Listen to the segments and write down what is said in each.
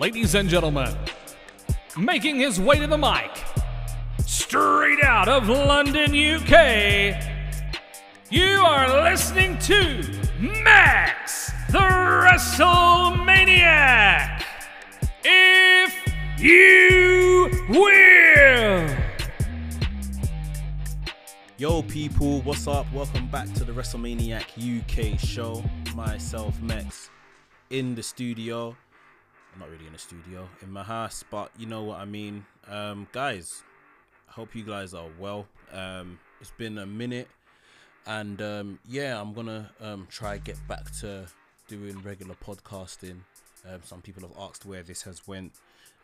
ladies and gentlemen, making his way to the mic, straight out of London, UK, you are listening to Max, the WrestleManiac. If you will. Yo, people, what's up? Welcome back to the WrestleManiac UK show. Myself, Max, in the studio. I'm not really in a studio, in my house, but you know what I mean. Um, guys, I hope you guys are well. Um, it's been a minute, and um, yeah, I'm gonna um, try get back to doing regular podcasting. Um, some people have asked where this has went.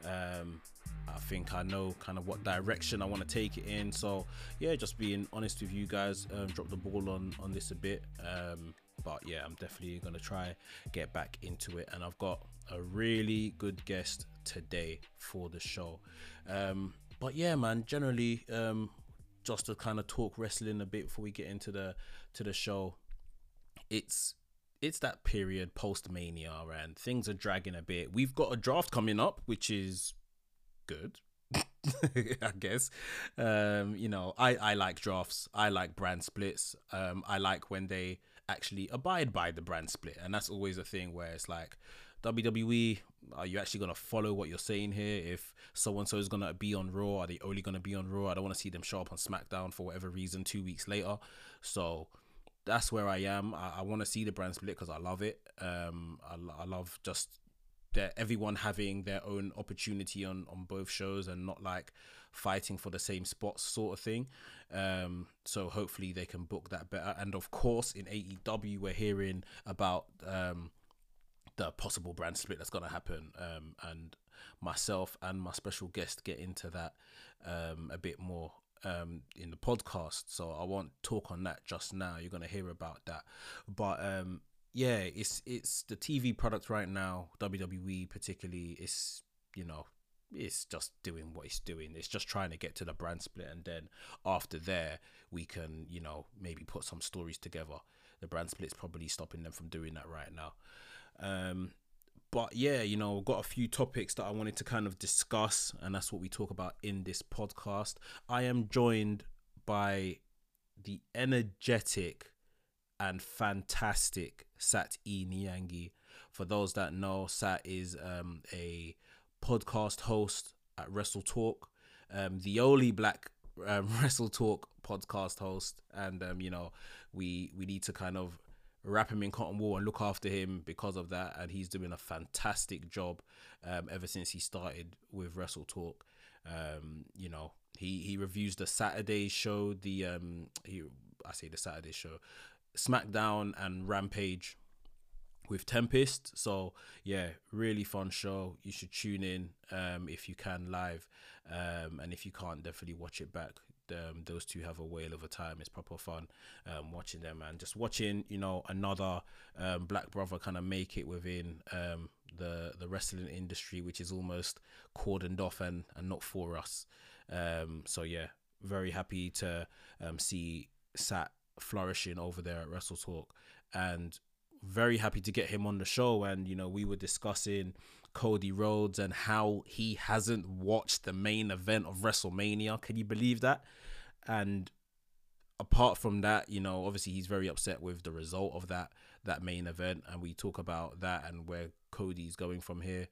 Um, I think I know kind of what direction I want to take it in. So yeah, just being honest with you guys, um, drop the ball on on this a bit. Um, but yeah, I'm definitely gonna try get back into it, and I've got a really good guest today for the show. Um, but yeah, man, generally, um, just to kind of talk wrestling a bit before we get into the to the show. It's it's that period post mania and things are dragging a bit. We've got a draft coming up, which is good. I guess. Um, you know, I, I like drafts. I like brand splits. Um, I like when they actually abide by the brand split. And that's always a thing where it's like, WWE, are you actually going to follow what you're saying here? If so and so is going to be on Raw, are they only going to be on Raw? I don't want to see them show up on SmackDown for whatever reason two weeks later. So that's where I am. I, I want to see the brand split because I love it. Um, I, I love just that everyone having their own opportunity on on both shows and not like fighting for the same spots sort of thing. Um, so hopefully they can book that better. And of course, in AEW, we're hearing about um, the possible brand split that's going to happen. Um, and myself and my special guest get into that um, a bit more um, in the podcast, so I won't talk on that just now. You're gonna hear about that, but um, yeah, it's it's the TV product right now. WWE particularly, it's you know it's just doing what it's doing. It's just trying to get to the brand split, and then after there, we can you know maybe put some stories together. The brand split's probably stopping them from doing that right now. Um, but yeah, you know, got a few topics that I wanted to kind of discuss, and that's what we talk about in this podcast. I am joined by the energetic and fantastic Sat E Niangi. For those that know, Sat is um, a podcast host at Wrestle Talk, um, the only black um, Wrestle Talk podcast host, and um, you know, we we need to kind of wrap him in cotton wool and look after him because of that. And he's doing a fantastic job um, ever since he started with Wrestle Talk. Um, you know, he he reviews the Saturday show, the um, he I say the Saturday show, SmackDown and Rampage with Tempest. So yeah, really fun show. You should tune in um, if you can live, um, and if you can't, definitely watch it back um, those two have a whale of a time. It's proper fun um, watching them and just watching, you know, another um, black brother kind of make it within um, the the wrestling industry, which is almost cordoned off and and not for us. Um, so yeah, very happy to um, see Sat flourishing over there at Wrestle Talk and very happy to get him on the show and you know we were discussing Cody Rhodes and how he hasn't watched the main event of WrestleMania. Can you believe that? And apart from that, you know, obviously he's very upset with the result of that that main event, and we talk about that and where Cody's going from here.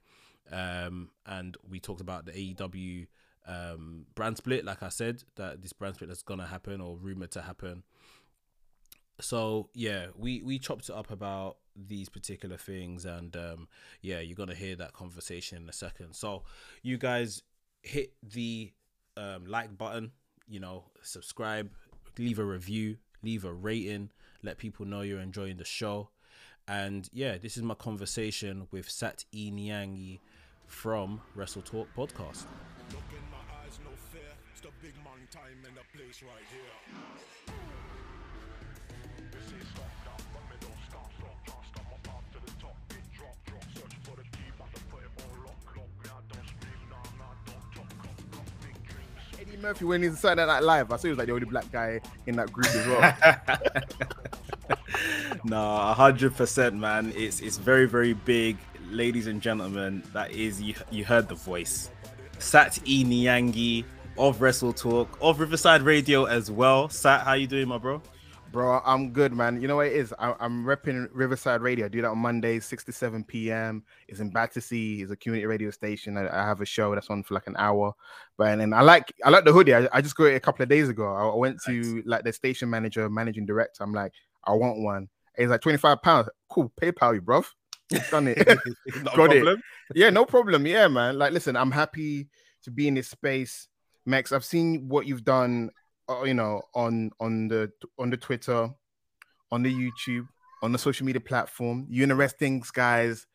Um, and we talked about the AEW um, brand split, like I said, that this brand split is gonna happen or rumored to happen. So yeah, we we chopped it up about these particular things and um yeah you're gonna hear that conversation in a second. So you guys hit the um like button you know subscribe leave a review leave a rating let people know you're enjoying the show. And yeah this is my conversation with sat e niangi from wrestle talk podcast Murphy when he's Saturday Night Live. I saw he was like the only black guy in that group as well. no, hundred percent, man. It's it's very very big. ladies and gentlemen, that is you. You heard the voice, Sat E Niangi of Wrestle Talk of Riverside Radio as well. Sat, how you doing, my bro? Bro, I'm good, man. You know what it is? I, am repping Riverside Radio. I do that on Mondays, 6 to 7 p.m. It's in Battersea. It's a community radio station. I, I, have a show that's on for like an hour. But and I like I like the hoodie. I, I just got it a couple of days ago. I, went to nice. like the station manager, managing director. I'm like, I want one. It's like 25 pounds. Cool, PayPal you, bro. Done it. got it. Yeah, no problem. Yeah, man. Like, listen, I'm happy to be in this space. Max, I've seen what you've done uh, you know, on on the on the Twitter, on the YouTube, on the social media platform. You in the Wresthings, guys.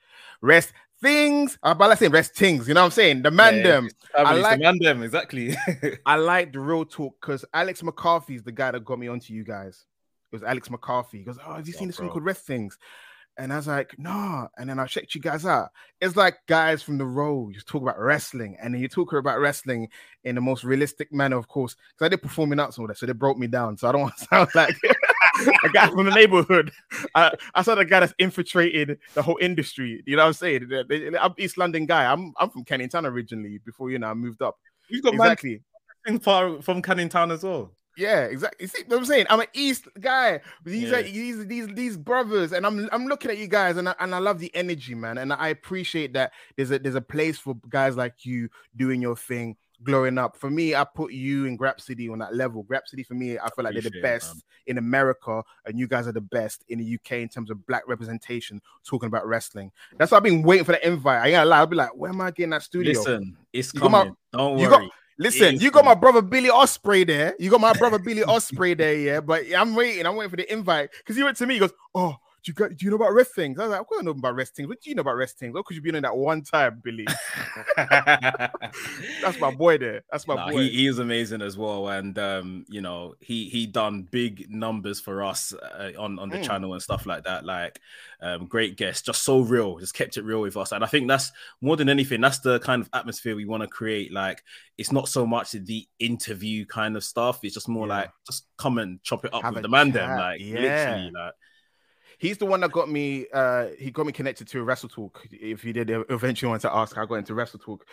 Rest things. Uh, but let's say Wresthings. You know what I'm saying? The man yeah. I like the man them exactly. I like the real talk because Alex McCarthy is the guy that got me onto you guys. It was Alex McCarthy. He goes, "Oh, have you seen oh, this bro. thing called Wresthings?" And I was like, nah. And then I checked you guys out. It's like guys from the road You talk about wrestling. And then you talk about wrestling in the most realistic manner, of course. Because I did performing arts and all that. So they broke me down. So I don't want to sound like a guy from the neighborhood. I, I saw the guy that's infiltrated the whole industry. You know what I'm saying? I'm East London guy. I'm I'm from Canning Town originally before you know I moved up. You've got exactly far from Canning Town as well. Yeah, exactly. You See what I'm saying? I'm an East guy. These yeah. are these these these brothers, and I'm I'm looking at you guys, and I, and I love the energy, man. And I appreciate that there's a there's a place for guys like you doing your thing, glowing up. For me, I put you and Grapsody on that level. Grapsody for me, I feel like they're the best it, in America, and you guys are the best in the UK in terms of black representation. Talking about wrestling, that's why I've been waiting for the invite. I ain't gonna lie. I'll be like, where am I getting that studio? Listen, it's you coming. My, Don't worry. Listen, you got my brother Billy Ospreay there. You got my brother Billy Ospreay there, yeah. But I'm waiting. I'm waiting for the invite because he went to me. He goes, "Oh, do you got, do you know about Wresthings? I was like, I don't know about Wresthings. What do you know about Wresthings? What could you be in that one time, Billy? That's my boy there. That's my boy. He, he is amazing as well, and um, you know, he he done big numbers for us uh, on on the mm. channel and stuff like that. Like, um, great guest, just so real, just kept it real with us, and I think that's more than anything. That's the kind of atmosphere we want to create. Like, it's not so much the interview kind of stuff. It's just more yeah. like just come and chop it up Have with the man. Them like, yeah. literally, like he's the one that got me. Uh, he got me connected to Wrestle Talk. If he did eventually want to ask, I got into Wrestle Talk.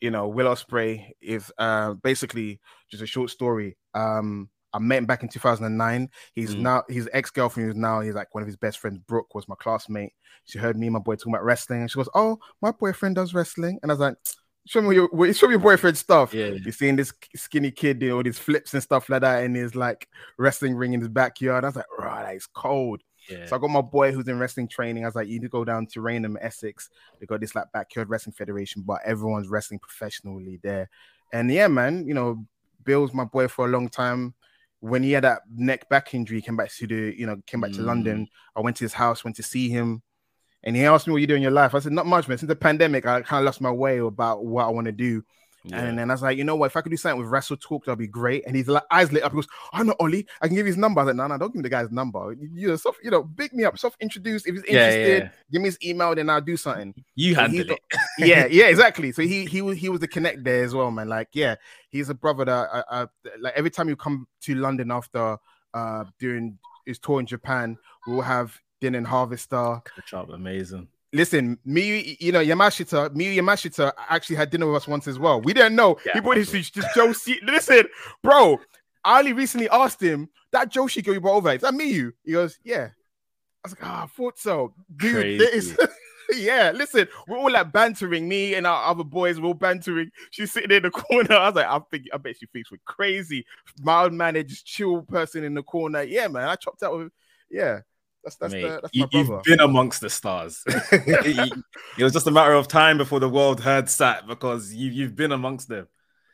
You know, Will Ospreay is uh, basically just a short story. Um, I met him back in 2009. He's mm. now his ex girlfriend is now he's like one of his best friends. Brooke was my classmate. She heard me and my boy talking about wrestling, and she goes, "Oh, my boyfriend does wrestling," and I was like. Show me your show me your boyfriend stuff. Yeah, you're seeing this skinny kid doing all these flips and stuff like that in his like wrestling ring in his backyard. I was like, right, that is cold. Yeah. So I got my boy who's in wrestling training. I was like, you need to go down to Rainham, Essex. They got this like backyard wrestling federation, but everyone's wrestling professionally there. And yeah, man, you know, Bill's my boy for a long time. When he had that neck back injury, came back to the, you know, came back mm. to London. I went to his house, went to see him. And he asked me what you do in your life. I said, not much, man. Since the pandemic, I kind of lost my way about what I want to do. Yeah. And then I was like, you know what? If I could do something with Wrestle Talk, that'd be great. And he's like, eyes lit up. He goes, oh, no, Ollie, I can give you his number. I was like, no, no, don't give me the guy's number. You know, self, you know, big me up, self introduce. If he's interested, yeah, yeah. give me his email, then I'll do something. You handle it. yeah, yeah, exactly. So he he was he was the connect there as well, man. Like, yeah, he's a brother that I, I like. Every time you come to London after uh doing his tour in Japan, we'll have dinner and Harvester. Good job, amazing listen, me, you know, Yamashita, me, Yamashita actually had dinner with us once as well. We didn't know. Yeah, he brought his just Joe C. Listen, bro, Ali recently asked him that Joshi girl you brought over. Is that me? You? He goes, yeah. I was like, ah, oh, I thought so, dude. Is... yeah, listen, we're all like bantering. Me and our other boys, we're all bantering. She's sitting in the corner. I was like, I think, I bet she thinks we're crazy. Mild managed, chill person in the corner. Yeah, man, I chopped out with. Yeah, that's that's, Mate, the, that's you, You've been amongst the stars. it was just a matter of time before the world heard Sat because you you've been amongst them.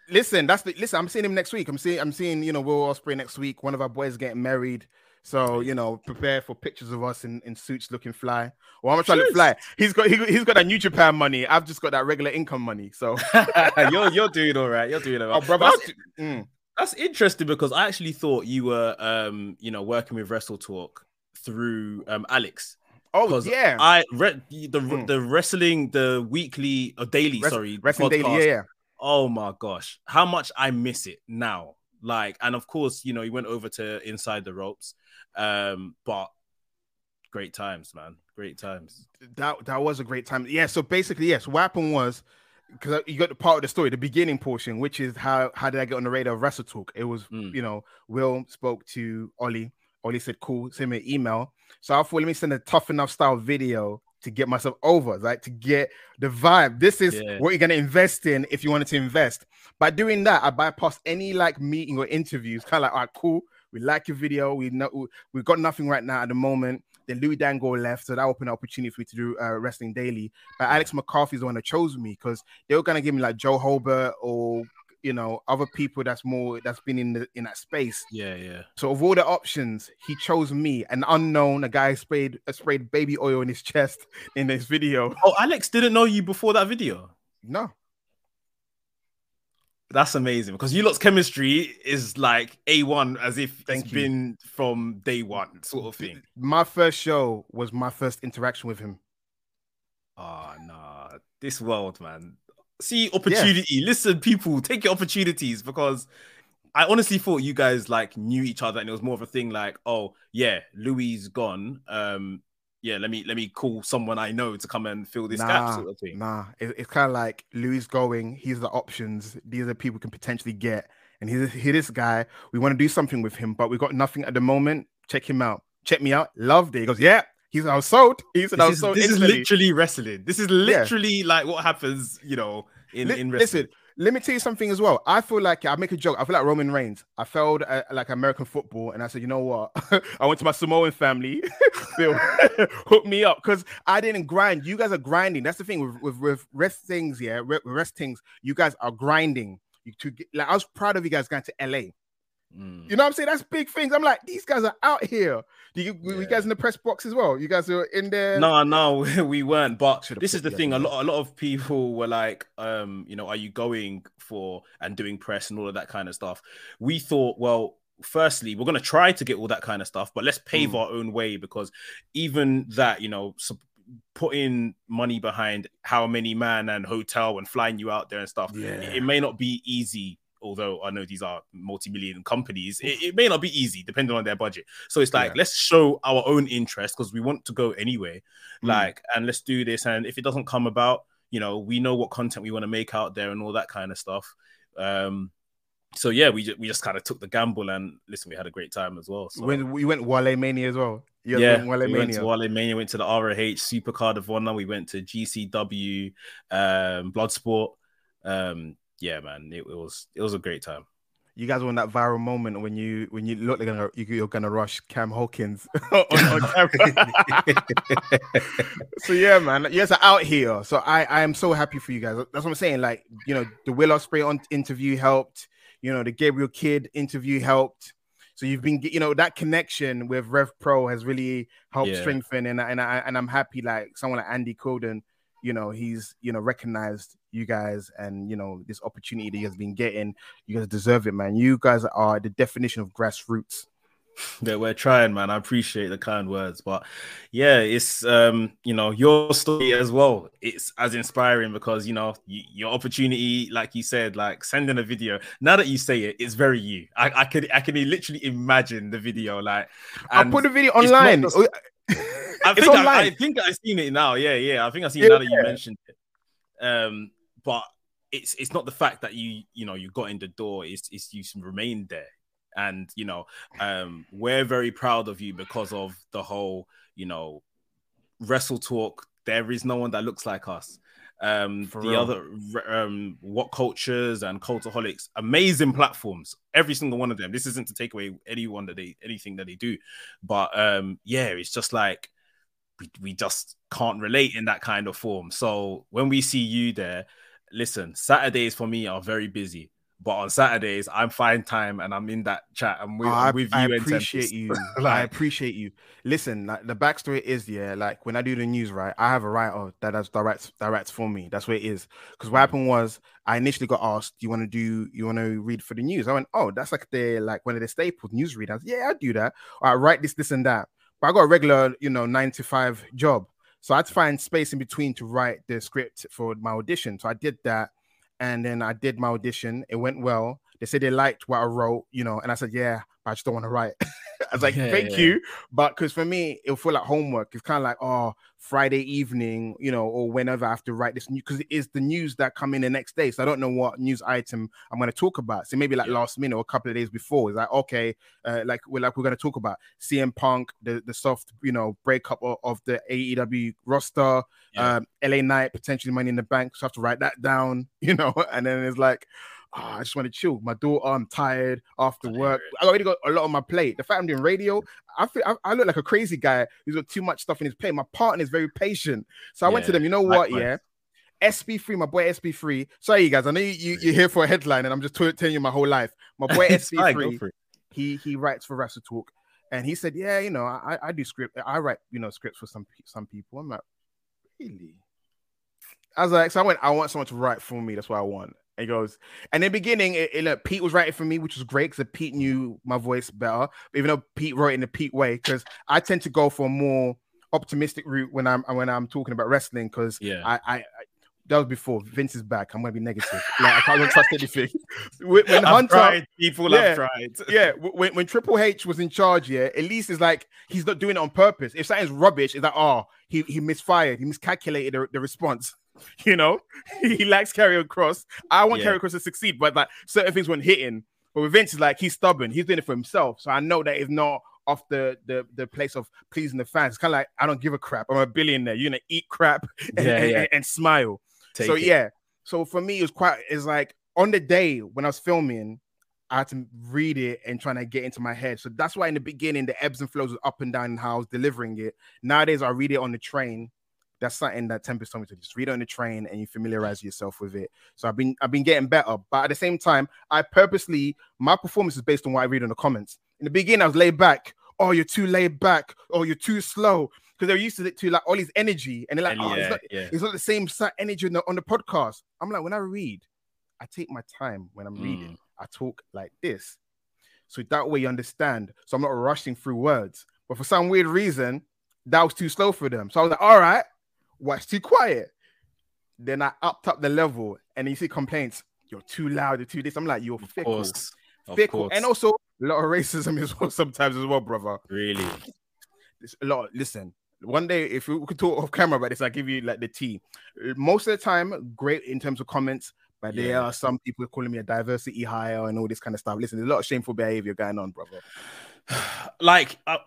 Listen, that's the listen. I'm seeing him next week. I'm seeing I'm seeing you know Will Ospreay next week. One of our boys getting married. So you know, prepare for pictures of us in, in suits looking fly. Well, I'm trying to fly. He's got he, has got that New Japan money. I've just got that regular income money. So you're you're doing all right. You're doing all right. Oh, brother, that's, mm. that's interesting because I actually thought you were um you know working with Wrestle Talk through um, Alex. Oh yeah, I read the mm. the wrestling the weekly or daily Res- sorry wrestling podcast. daily yeah, yeah. Oh my gosh, how much I miss it now. Like, and of course, you know, he went over to Inside the Ropes, um, but great times, man. Great times. That that was a great time. Yeah. So basically, yes. What happened was because you got the part of the story, the beginning portion, which is how how did I get on the radar of Wrestle Talk? It was Mm. you know Will spoke to Ollie. Ollie said, "Cool, send me an email." So I thought, let me send a tough enough style video to get myself over, like to get the vibe. This is Yeah. what you're gonna invest in if you wanted to invest. By doing that, I bypassed any like meeting or interviews. Kind of like, all right, cool. We like your video. We know we've got nothing right now at the moment. Then Louis Dangoor left, so that opened an opportunity for me to do uh, wrestling daily. But Alex McCarthy's the one that chose me because they were gonna give me like Joe Holbert or you know other people that's more that's been in the in that space. Yeah, yeah. So of all the options, he chose me, an unknown, a guy sprayed uh, sprayed baby oil in his chest in this video. Oh, Alex didn't know you before that video. No, That's amazing because you lot's chemistry is like A1 as if Thank it's you. been from day one, sort of thing. my first show was my first interaction with him. Oh no, this world, man. See opportunity. Listen, people, take your opportunities because I honestly thought you guys like knew each other and it was more of a thing like, oh yeah, Louis gone. Um, yeah, let me let me call someone I know to come and fill this gap, Nah, sort of thing. Nah, it- it's kind of like Louis going. He's the options. These are people can potentially get. And he's here. This guy, we want to do something with him, but we got nothing at the moment. Check him out. Check me out. Loved it. He goes, yeah. He's I was sold. He said I This, was is, sold. this is literally wrestling. This is literally like what happens, you know, in, Li- in wrestling. listen, let me tell you something as well. I feel like I make a joke. I feel like Roman Reigns. I failed at, like American football, and I said, you know what? I went to my Samoan family. Bill, hook me up because I didn't grind. You guys are grinding. That's the thing with with, with Wresthings. Yeah, re- Wresthings. You guys are grinding. You to get, like I was proud of you guys going to LA. Mm. You know what I'm saying? That's big things. I'm like, these guys are out here. Do you, were you guys in the press box as well? You guys were in there. No, no, we weren't. But this is the the thing. A lot, a lot of people were like, um, you know, are you going for and doing press and all of that kind of stuff? We thought, well, firstly, we're gonna try to get all that kind of stuff, but let's pave Mm. our own way because even that, you know, sup- putting money behind how many man and hotel and flying you out there and stuff, Yeah. it, it may not be easy. Although I know these are multi-million companies, it, it may not be easy depending on their budget. So it's like Yeah. let's show our own interest because we want to go anyway Mm. like and let's do this and if it doesn't come about you know we know what content we want to make out there and all that kind of stuff um so yeah we just we just kind of took the gamble and listen we had a great time as well so When we went Wale Mania as well. You yeah Wale we went to Wale Mania went to the ROH Supercard of Honor we went to GCW um Bloodsport um yeah man it, it was it was a great time you guys were in that viral moment when you when you look like gonna, you, you're gonna rush Cam Hawkins on, on so yeah, man, you guys are out here. So I I am so happy for you guys. That's what I'm saying. Like you know, the Will Ospreay on interview helped. You know, the Gabriel Kidd interview helped. So you've been, you know, that connection with Rev Pro has really helped Yeah. strengthen, and and I and I'm happy. Like someone like Andy Quildan, you know, he's you know recognized you guys, and you know this opportunity that he has been getting. You guys deserve it, man. You guys are the definition of grassroots. that we're trying, man. I appreciate the kind words, but yeah, it's um, you know, your story as well. It's as inspiring because you know y- your opportunity, like you said, like sending a video. Now that you say it, it's very you. I, I could I can literally imagine the video. Like, I'll put the video online. just- Oh, I think I, online. I think I've seen it now. Yeah, yeah. I think I've seen it now that you mentioned it. Um, but it's it's not the fact that you you know you got in the door. It's it's you remained there, and you know um we're very proud of you because of the whole you know wrestle talk. There is no one that looks like us. Um, For the real. other um, WhatCulture's and cultaholics, amazing platforms. Every single one of them. This isn't to take away anyone that they anything that they do, but um, yeah, it's just like we, we just can't relate in that kind of form. So when we see you there, listen, Saturdays for me are very busy. But on Saturdays, I'm fine time and I'm in that chat. I'm with, I'm with you. I appreciate you. I appreciate you. Listen, like the backstory is yeah, like when I do the news, right? I have a writer that does directs directs for me. That's what it is. Because what happened was I initially got asked, "Do you want to do? You want to read for the news?" I went, "Oh, that's like the like one of the staples news readers." Yeah, I do that. I write this, this, and that. But I got a regular, you know, nine to five job, so I had to find space in between to write the script for my audition. So I did that, and then I did my audition. It went well. They said they liked what I wrote, you know, and I said, "Yeah, but I just don't want to write." I was like, Yeah, thank yeah. you. But because for me, it'll feel like homework. It's kind of like, oh, Friday evening, you know, or whenever I have to write this news because it is the news that come in the next day. So I don't know what news item I'm going to talk about. So maybe like Yeah. last minute or a couple of days before, it's like, okay, uh, like we're like we're going to talk about CM Punk, the the soft, you know, breakup of, of the AEW roster, um, LA Knight potentially Money in the Bank. So I have to write that down, you know, and then it's like. "Ah, I just want to chill. My daughter, I'm tired after work. I already got a lot on my plate. The fact I'm doing radio, I feel I, I look like a crazy guy who's got too much stuff in his plate. My partner is very patient, so I went to them. You know what? likewise. Yeah, SB3, my boy SB3. Sorry, you guys. I know you, you you're here for a headline, and I'm just t- telling you my whole life. My boy It's fine, go SB3, for he he writes for Wrestle Talk, and he said, yeah, you know, I I do script. I write you know scripts for some some people. I'm like, really? I was like, so I went. I want someone to write for me. That's what I want. He goes, and in the beginning, it, it, look, Pete was writing for me, which was great because Pete knew my voice better. Even though Pete wrote in the Pete way, because I tend to go for a more optimistic route when I'm when I'm talking about wrestling. Because Yeah. I, I, I that was before Vince is back. I'm gonna be negative. Like I can't trust anything. When, when Hunter, tried, people Yeah. have tried. yeah, when, when Triple H was in charge, yeah, at least it's like he's not doing it on purpose. If something's rubbish, it's like, oh, he, he misfired, he miscalculated the, the response. You know, he likes Karrion Kross. I want Yeah. Karrion Kross to succeed, but like certain things weren't hitting. But with Vince, is like he's stubborn, he's doing it for himself. So I know that it's not off the the, the place of pleasing the fans. It's kind of like I don't give a crap. I'm a billionaire. You're gonna eat crap and, Yeah, yeah. and- and smile Take so it. yeah so for me it was quite it's like on the day when i was filming i had to read it and trying to get into my head so that's why in the beginning the ebbs and flows was up and down and how i was delivering it nowadays i read it on the train that's something that tempest told me to just read on the train and you mm. familiarize yourself with it so i've been i've been getting better but at the same time i purposely my performance is based on what i read in the comments in the beginning i was laid back oh you're too laid back oh you're too slow because they're used to it to like all his energy and they're like And oh, it's not, yeah. it's not the same sa- energy on the, on the podcast. I'm like, when I read, I take my time when I'm reading. Mm. I talk like this. So that way you understand. So I'm not rushing through words. But for some weird reason, that was too slow for them. So I was like, all right, what's too quiet? Then I upped up the level and you see complaints. You're too loud, you're too this. I'm like, you're Of fickle. course. Fickle. And also a lot of racism as well, sometimes as well, brother. really. It's a lot. Listen, one day if we could talk off camera about this, I'll give you like the tea. Most of the time, great in terms of comments, but there are some people calling me a diversity hire and all this kind of stuff. Listen, there's a lot of shameful behavior going on, brother. like I,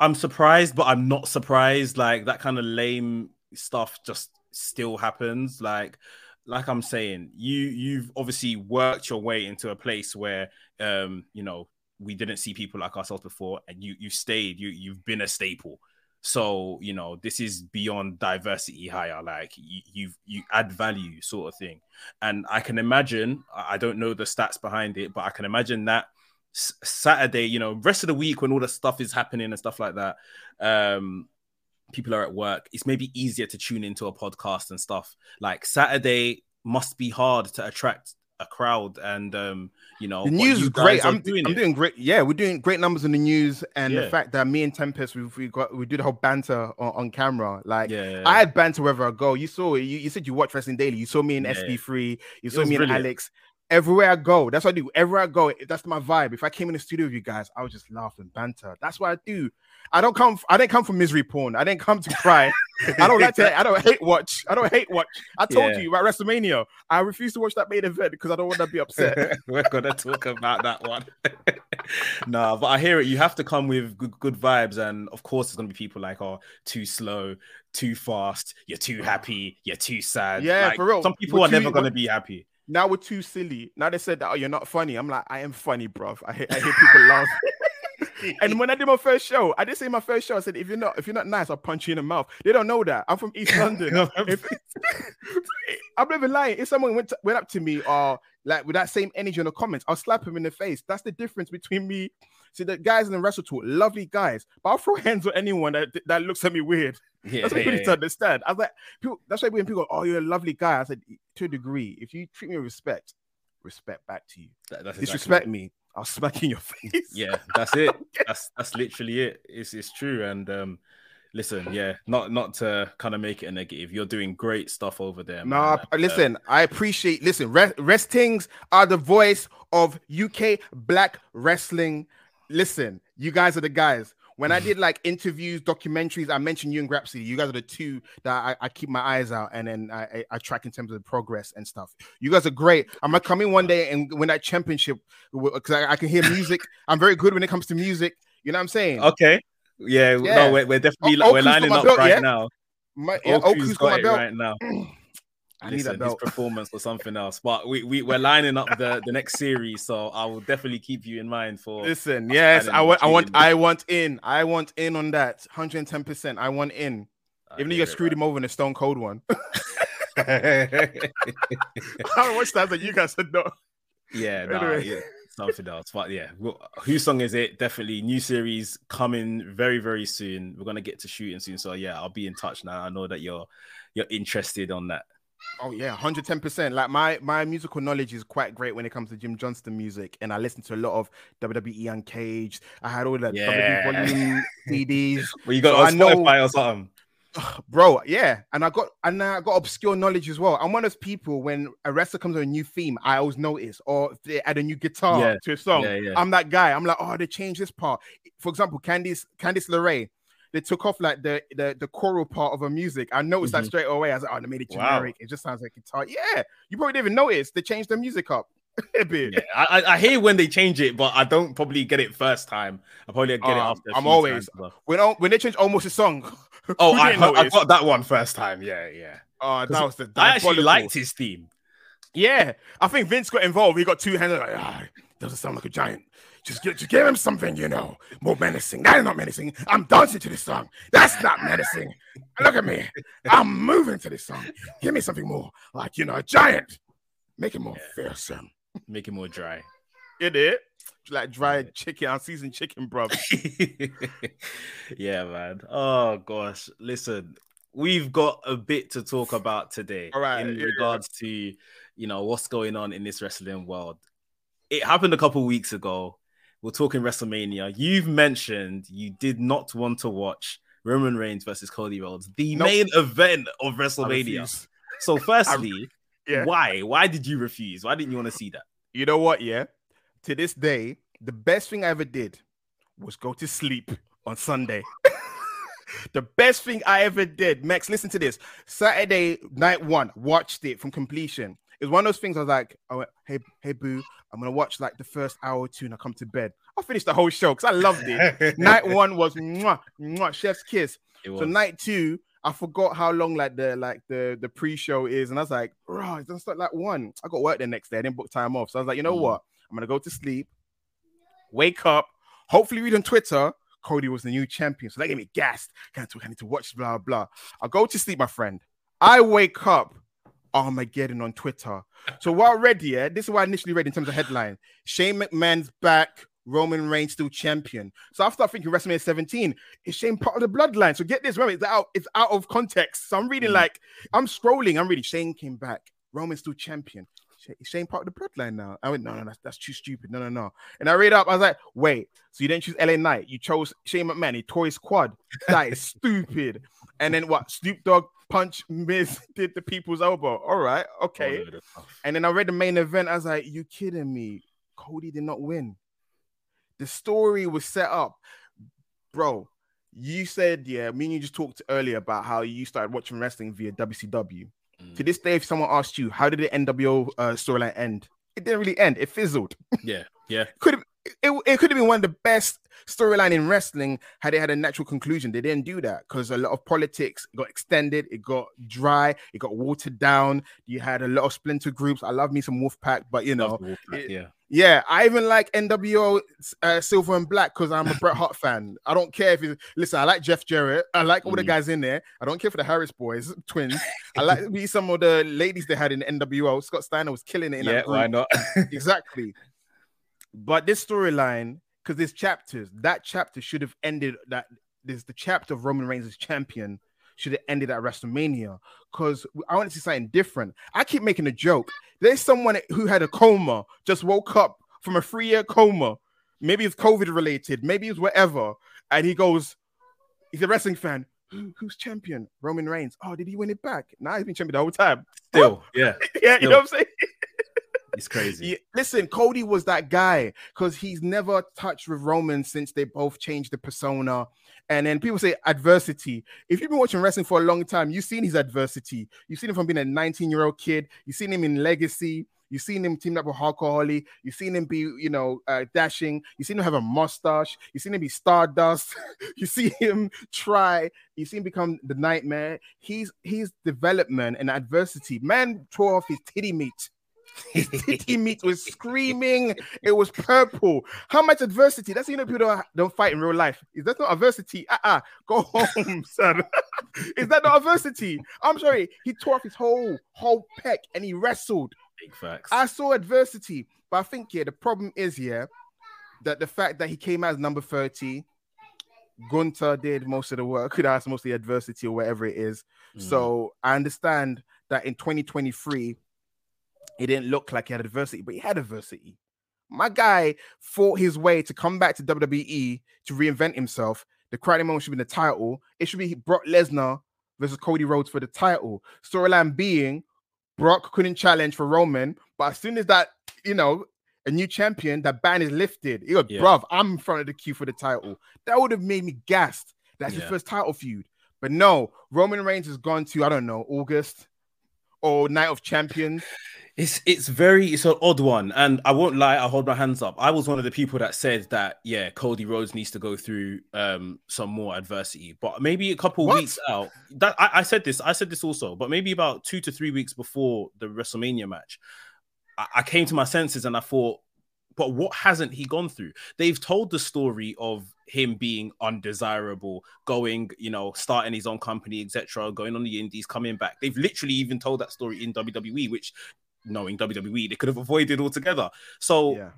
I'm surprised, but I'm not surprised. Like that kind of lame stuff just still happens. Like, like I'm saying, you you've obviously worked your way into a place where um, you know, we didn't see people like ourselves before, and you you stayed, you you've been a staple. So you know, this is beyond diversity higher. Like you you you add value, sort of thing. And I can imagine, I don't know the stats behind it, but I can imagine that Saturday, you know, rest of the week when all the stuff is happening and stuff like that, um, people are at work. It's maybe easier to tune into a podcast and stuff. Like Saturday must be hard to attract a crowd, and um, you know, The news is great. I'm doing, I'm it. doing great. Yeah, we're doing great numbers in the news, and the fact that me and Tempest, we've we got we do the whole banter on, on camera. Like Yeah, I had banter wherever I go. You saw. You, you said you watch wrestling daily. You saw me in Yeah. SB3. You saw was me and. Alex. Everywhere I go, that's what I do. Everywhere I go, that's my vibe. If I came in the studio with you guys, I would just laugh and banter. That's what I do. I don't come. I didn't come for misery porn. I didn't come to cry. I don't like to. I don't hate watch. I don't hate watch. I told Yeah. you about WrestleMania. I refuse to watch that main event because I don't want to be upset. We're gonna talk about that one. no, but I hear it. You have to come with good, good vibes, and of course, there's gonna be people like, "Oh, too slow, too fast. You're too happy. You're too sad." Yeah, Like, for real. Some people We're are never gonna be happy. Now we're too silly. Now they said that oh, you're not funny. I'm like, I am funny, bruv. I, hear- I hear people laugh. and when I did my first show, I did say my first show. I said, if you're not, if you're not nice, I'll punch you in the mouth. They don't know that. I'm from East London. If- I'm never lying. If someone went to, went up to me or like with that same energy in the comments, I'll slap him in the face. That's the difference between me. See, the guys in the wrestle talk, lovely guys, but I'll throw hands on anyone that, that looks at me weird. Yeah, That's what people yeah, need to understand. I was like, people, that's why when people go, "Oh, you're a lovely guy," I said, to a degree, if you treat me with respect, respect back to you. That- that's Disrespect exactly me, I'll smack in your face. Yeah, that's it. That's that's literally it. It's it's true. And um, listen, yeah, not not to kind of make it a negative. You're doing great stuff over there. No, man. I- listen, I appreciate. Listen, Re- Wresthings are the voice of UK black wrestling. Listen, You guys are the guys. When I did like interviews, documentaries, I mentioned you and Grapsy. You guys are the two that I, I keep my eyes out and then I, I, track in terms of the progress and stuff. You guys are great. I'm gonna come in one day and win that championship because I, I, can hear music. I'm very good when it comes to music. You know what I'm saying? Okay. Yeah. yeah. No, we're, we're definitely o- we're lining up belt, right yeah? now. My, yeah, Oku's got, got my belt right now. I Listen, need that belt. His performance or something else. But we, we we're lining up the, the next series, so I will definitely keep you in mind for. Listen, yes, I want I want I want in. I want in on that. 110. percent I want in. I Even though you screwed right. him over in a Stone Cold one. I watched that, but you guys said no. Yeah, nah, anyway. yeah, something else. But yeah, whose song is it? Definitely new series coming very very soon. We're gonna get to shooting soon, so yeah, I'll be in touch now. I know that you're you're interested on that. Oh yeah, hundred ten percent. Like my my musical knowledge is quite great when it comes to Jim Johnston music, and I listen to a lot of WWE and Uncaged. I had all the yeah. WWE volume CDs. Well, you got so on Spotify know, or something, bro. Yeah, and I got and I got obscure knowledge as well. I'm one of those people when a wrestler comes with a new theme, I always notice, or if they add a new guitar yeah. to a song. Yeah, yeah. I'm that guy. I'm like, oh, they changed this part. For example, Candice Candice LeRae they took off like the the, the choral part of her music. I noticed mm-hmm. that straight away. I was like, oh, they made it generic. Wow. It just sounds like guitar. Yeah, you probably didn't even notice. They changed the music up. a bit. Yeah, I, I hear when they change it, but I don't probably get it first time. I probably get um, it after. I'm always when when they change almost a song. oh, I, I got that one first time. Yeah, yeah. Oh, that was the. I actually liked his theme. Yeah, I think Vince got involved. He got two hands. Like, ah, doesn't sound like a giant. Just, give, just give him something, you know, more menacing. That is not menacing. I'm dancing to this song. That's not menacing. Look at me. I'm moving to this song. Give me something more like, you know, a giant. Make it more yeah. fearsome. Make it more dry. It is. Like dry chicken, unseasoned chicken, bro. yeah, man. Oh gosh. Listen, we've got a bit to talk about today. All right. In yeah, regards yeah. to, you know, what's going on in this wrestling world. It happened a couple weeks ago we're talking WrestleMania. You've mentioned you did not want to watch Roman Reigns versus Cody Rhodes, the nope. main event of WrestleMania. So, firstly, yeah. why? Why did you refuse? Why didn't you want to see that? You know what? Yeah, to this day, the best thing I ever did was go to sleep on Sunday. the best thing I ever did, Max, listen to this. Saturday night one, watched it from completion. It was one of those things I was like, I went, hey, hey, boo, I'm gonna watch like the first hour or two and I come to bed. I finished the whole show because I loved it. night one was mwah, mwah, chef's kiss. So night two, I forgot how long like the like the the pre-show is, and I was like, bro, it doesn't start like one. I got work the next day. I didn't book time off, so I was like, you know mm. what? I'm gonna go to sleep, wake up, hopefully read on Twitter. Cody was the new champion, so that gave me gassed. Can't talk. I need to watch blah blah. I go to sleep, my friend. I wake up Armageddon on Twitter. So what I read here, this is what I initially read in terms of headline. Shane McMahon's back, Roman Reigns still champion. So I start thinking WrestleMania 17 is Shane part of the bloodline. So get this, remember it's out, it's out of context. So I'm reading mm. like I'm scrolling, I'm reading Shane came back, Roman still champion. Shane part of the bloodline now. I went, no, no, that's, that's too stupid. No, no, no. And I read up, I was like, wait, so you didn't choose LA Knight, you chose Shane McMahon, he tore his quad. That is stupid. And then what? Snoop Dogg punch Miz did the people's elbow. All right, okay. And then I read the main event. I was like, you kidding me? Cody did not win. The story was set up, bro. You said, yeah, me and you just talked earlier about how you started watching wrestling via WCW. Mm. To this day, if someone asked you, how did the NWO uh, storyline end? It didn't really end. It fizzled. Yeah, yeah. Could have it, it could have been one of the best storyline in wrestling had it had a natural conclusion. They didn't do that because a lot of politics got extended, it got dry, it got watered down. You had a lot of splinter groups. I love me some Wolfpack, but you know, it, yeah. Yeah, I even like NWO uh, Silver and Black because I'm a Bret Hart fan. I don't care if he's listen. I like Jeff Jarrett. I like all mm. the guys in there. I don't care for the Harris boys, twins. I like me some of the ladies they had in NWO. Scott Steiner was killing it. In yeah, why not? exactly. But this storyline, because there's chapters, that chapter should have ended. That there's the chapter of Roman Reigns as champion should have ended at WrestleMania because I want to see something different. I keep making a joke. There's someone who had a coma, just woke up from a three year coma. Maybe it's COVID related, maybe it's whatever. And he goes, he's a wrestling fan. Who's champion? Roman Reigns. Oh, did he win it back? Now nah, he's been champion the whole time. Still, yeah. yeah, Still. you know what I'm saying? It's crazy. Yeah, listen, Cody was that guy because he's never touched with Roman since they both changed the persona. And then people say adversity. If you've been watching wrestling for a long time, you've seen his adversity. You've seen him from being a 19 year old kid. You've seen him in Legacy. You've seen him teamed up with Hulk Holly. You've seen him be, you know, uh, dashing. You've seen him have a mustache. You've seen him be Stardust. you see him try. You see him become the Nightmare. He's he's development and adversity. Man tore off his titty meat. His titty meat was screaming. It was purple. How much adversity? That's you know people don't, don't fight in real life. Is that not adversity? Uh-uh. Go home, son. Is that not adversity? I'm sorry. He tore off his whole whole pec and he wrestled. Big facts. I saw adversity, but I think yeah, the problem is yeah that the fact that he came as number 30, Gunther did most of the work, that's most of the adversity or whatever it is. Mm. So I understand that in 2023, it didn't look like he had adversity, but he had adversity. My guy fought his way to come back to WWE to reinvent himself. The crowning moment should be the title. It should be Brock Lesnar versus Cody Rhodes for the title. Storyline being Brock couldn't challenge for Roman, but as soon as that, you know, a new champion, that ban is lifted. He goes, Yeah. bruv, I'm in front of the queue for the title. That would have made me gassed. That's his first title feud. But no, Roman Reigns has gone to, I don't know, August or Night of Champions. It's it's very it's an odd one, and I won't lie. I hold my hands up. I was one of the people that said that yeah, Cody Rhodes needs to go through um some more adversity, but maybe a couple What? weeks out. That I, I said this. I said this also, but maybe about two to three weeks before the WrestleMania match, I, I came to my senses and I thought, but what hasn't he gone through? They've told the story of him being undesirable, going, you know, starting his own company, etc., going on the indies, coming back. They've literally even told that story in WWE, which knowing WWE, they could have avoided altogether. So Yeah.